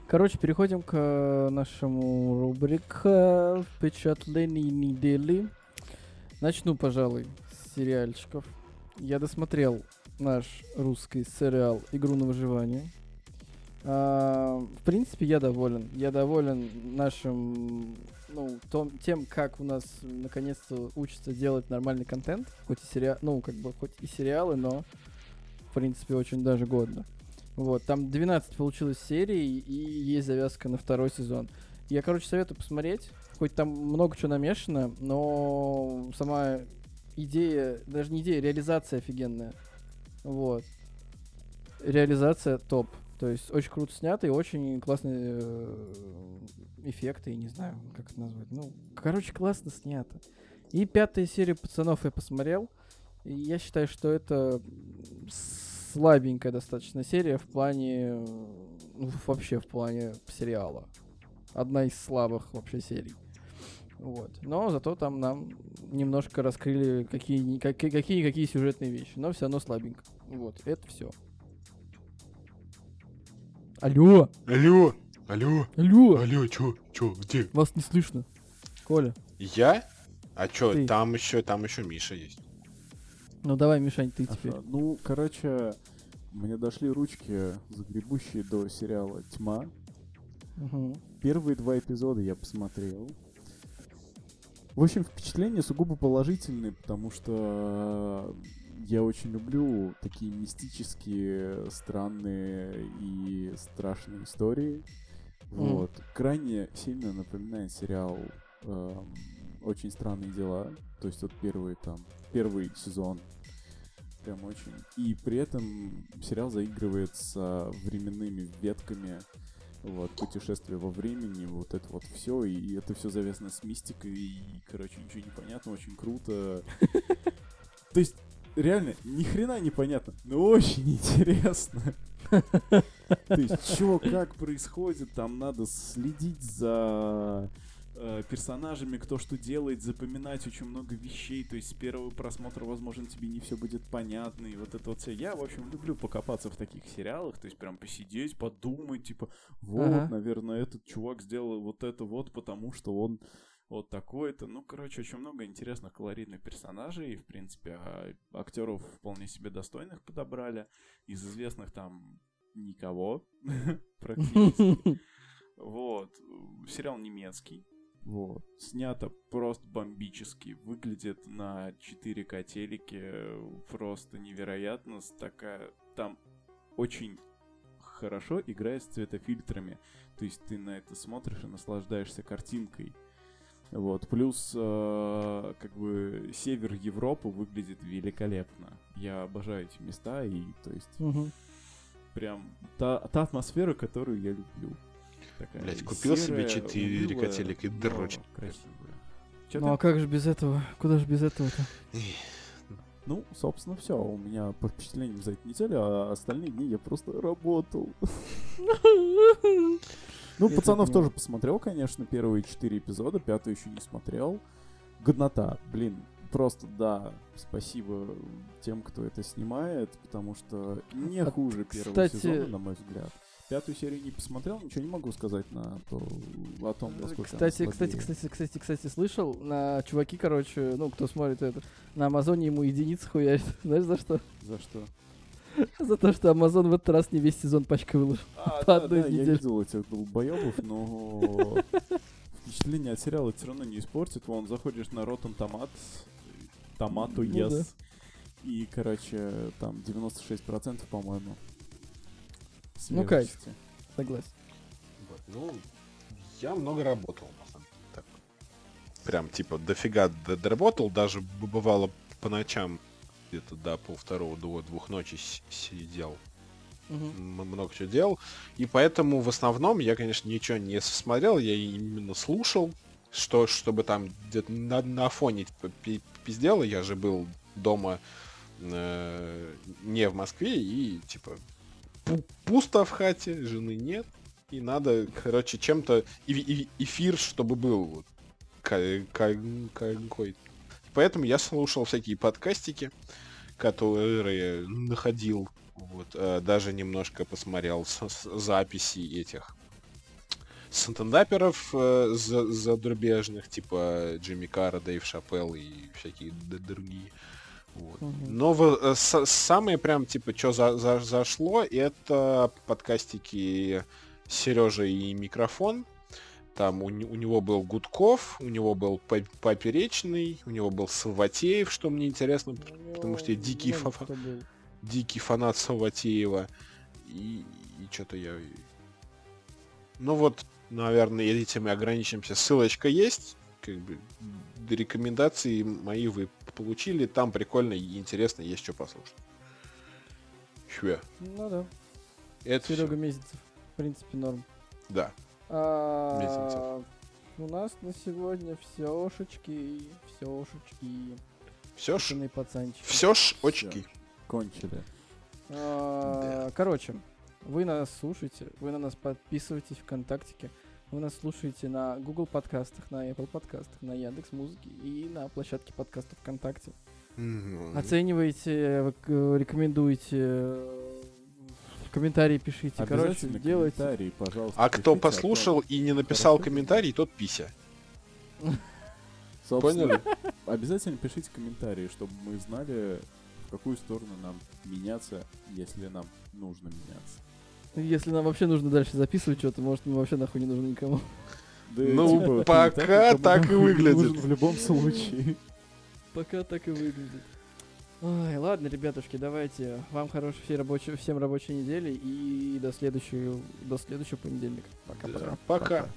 Короче, переходим к э, нашему рубрике впечатлений недели. Начну, пожалуй, с сериальчиков. Я досмотрел наш русский сериал «Игру на выживание». А, в принципе, я доволен. Я доволен нашим, ну, том, тем, как у нас наконец-то учатся делать нормальный контент. Хоть и сериал, ну, как бы, хоть и сериалы, но, в принципе, очень даже годно. Вот, там 12 получилось серий, и есть завязка на второй сезон. Я, короче, советую посмотреть. Хоть там много чего намешано, но сама идея, даже не идея, реализация офигенная. Вот. Реализация топ. То есть очень круто снято и очень классные э, эффекты, я не знаю, как это назвать. Ну, короче, классно снято. И пятая серия пацанов я посмотрел. И я считаю, что это слабенькая достаточно серия в плане... э, ну, вообще в плане сериала. Одна из слабых вообще серий. Вот. Но зато там нам немножко раскрыли какие какие какие, какие сюжетные вещи. Но все равно слабенько. Вот, это все. Алло! Алло, алло, Алло! алло, чё, чё, где? Вас не слышно. Коля. Я? А чё, Ты. там еще, там еще Миша есть. Ну давай, Мишань, ты теперь. Ага, Ну, короче, мне дошли ручки, загребущие до сериала «Тьма». Мгм. Первые два эпизода я посмотрел. В общем, впечатления сугубо положительные, потому что я очень люблю такие мистические, странные и страшные истории. Мгм. Вот. Крайне сильно напоминает сериал эм, «Очень странные дела». То есть вот первый там, первый сезон. Прям очень. И при этом сериал заигрывает с временными ветками вот, путешествие во времени, вот это вот все, и это все завязано с мистикой, и, короче, ничего не понятно, очень круто. *laughs* То есть, реально, ни хрена не понятно, но очень интересно. *laughs* То есть, что, как происходит, там надо следить за э, персонажами, кто что делает, запоминать очень много вещей, то есть с первого просмотра, возможно, тебе не все будет понятно, и вот это вот все. Я, в общем, люблю покопаться в таких сериалах, то есть прям посидеть, подумать, типа, вот, Ага. наверное, этот чувак сделал вот это вот, потому что он вот такой-то. Ну, короче, очень много интересных колоритных персонажей, и, в принципе, а, актеров вполне себе достойных подобрали. Из известных там никого *laughs* практически. *laughs* Вот. Сериал немецкий. Вот. Снято просто бомбически. Выглядит на 4К телеке просто невероятно. Такая... Там очень хорошо играет с цветофильтрами. То есть ты на это смотришь и наслаждаешься картинкой. Вот. Плюс, э, как бы, север Европы выглядит великолепно. Я обожаю эти места, и, то есть, Мгм. прям та, та атмосфера, которую я люблю. Такая Блядь, купил себе серая, 4 унылая, телек и красивая. Чё Ну а как же без этого? Куда же без этого-то? Ну, собственно, все. У меня по впечатлениям за эту неделю, а остальные дни я просто работал. *laughs* Ну, пацанов тоже посмотрел, конечно, первые четыре эпизода, пятый еще не смотрел. Годнота, блин, просто да, спасибо тем, кто это снимает, потому что не А, хуже первого кстати- сезона, на мой взгляд. Пятую серию не посмотрел, ничего не могу сказать на то, о том, насколько Кстати, кстати, кстати, кстати, кстати, слышал, на чуваки, короче, ну, кто смотрит это, на Амазоне ему единицы хуярят. *laughs* Знаешь, за что? За что? *laughs* За то, что Амазон в этот раз не весь сезон пачкой выложил. А, *laughs* По да, одной да, я неделе. видел этих долбоебов, но *laughs* впечатление от сериала все равно не испортит. Вон, заходишь на Rotten Tomatoes, Томату Ну Yes, да. и, короче, там 96%, по-моему. Ну, кайф. свежести. Согласен. Вот, Ну, я много работал, на самом деле. Так. Прям, типа, дофига доработал, даже бывало по ночам где-то до полвторого, до двух ночи сидел. М- много чего делал. И поэтому в основном я, конечно, ничего не смотрел, я именно слушал, что, чтобы там где-то на, на фоне типа, пи- пиздела. Я же был дома э, не в Москве и типа пу- пусто в хате, жены нет. И надо, короче, чем-то... эфир, чтобы был вот ка- ка- какой Поэтому я слушал всякие подкастики, которые находил. Вот, э, даже немножко посмотрел записи этих стендаперов э, за- зарубежных, типа Джимми Карра, Дэйв Шапелл и всякие другие. Вот. Мгм. Но в- э, с- самое прям, типа, что зашло, это подкастики Сережа и микрофон. Там у, у него был Гудков, у него был Поперечный, у него был Саватеев, что мне интересно, потому что я дикий Много фа- дикий фанат Саватеева. И, что-то я... Ну вот, наверное, этим и ограничимся. Ссылочка есть. Как бы рекомендации мои вы получили. Там прикольно и интересно, есть что послушать. Чё? Ну да. Это Серега всё. Месяцев. В принципе, норм. Да. А. У нас на сегодня всешечки, всешечки. Все ж, Пацаны, пацанчики. все ж очки. Кончили. А, Короче, вы нас слушаете, вы на нас подписываетесь ВКонтактике, вы нас слушаете на Google подкастах, на Apple подкастах, на Яндекс Музыке и на площадке подкастов ВКонтакте. Мгм. Оценивайте, вы к- рекомендуйте, э, комментарии пишите. Короче, Обязательно делайте. комментарии, пожалуйста. А кто пишите, послушал и не написал Хорошо. комментарий, тот пися. Собственно, Обязательно пишите комментарии, чтобы мы знали, в какую сторону нам меняться, если нам нужно меняться. Если нам вообще нужно дальше записывать что-то, может, мы вообще нахуй не нужны никому. Да, Ну, типа, пока так и выглядит. В любом случае. Пока так и выглядит. Ой, ладно, ребятушки, давайте. Вам хорошей всей рабочей, всем рабочей недели и до следующего, до следующего понедельника. Пока-пока. Да. Пока. Пока.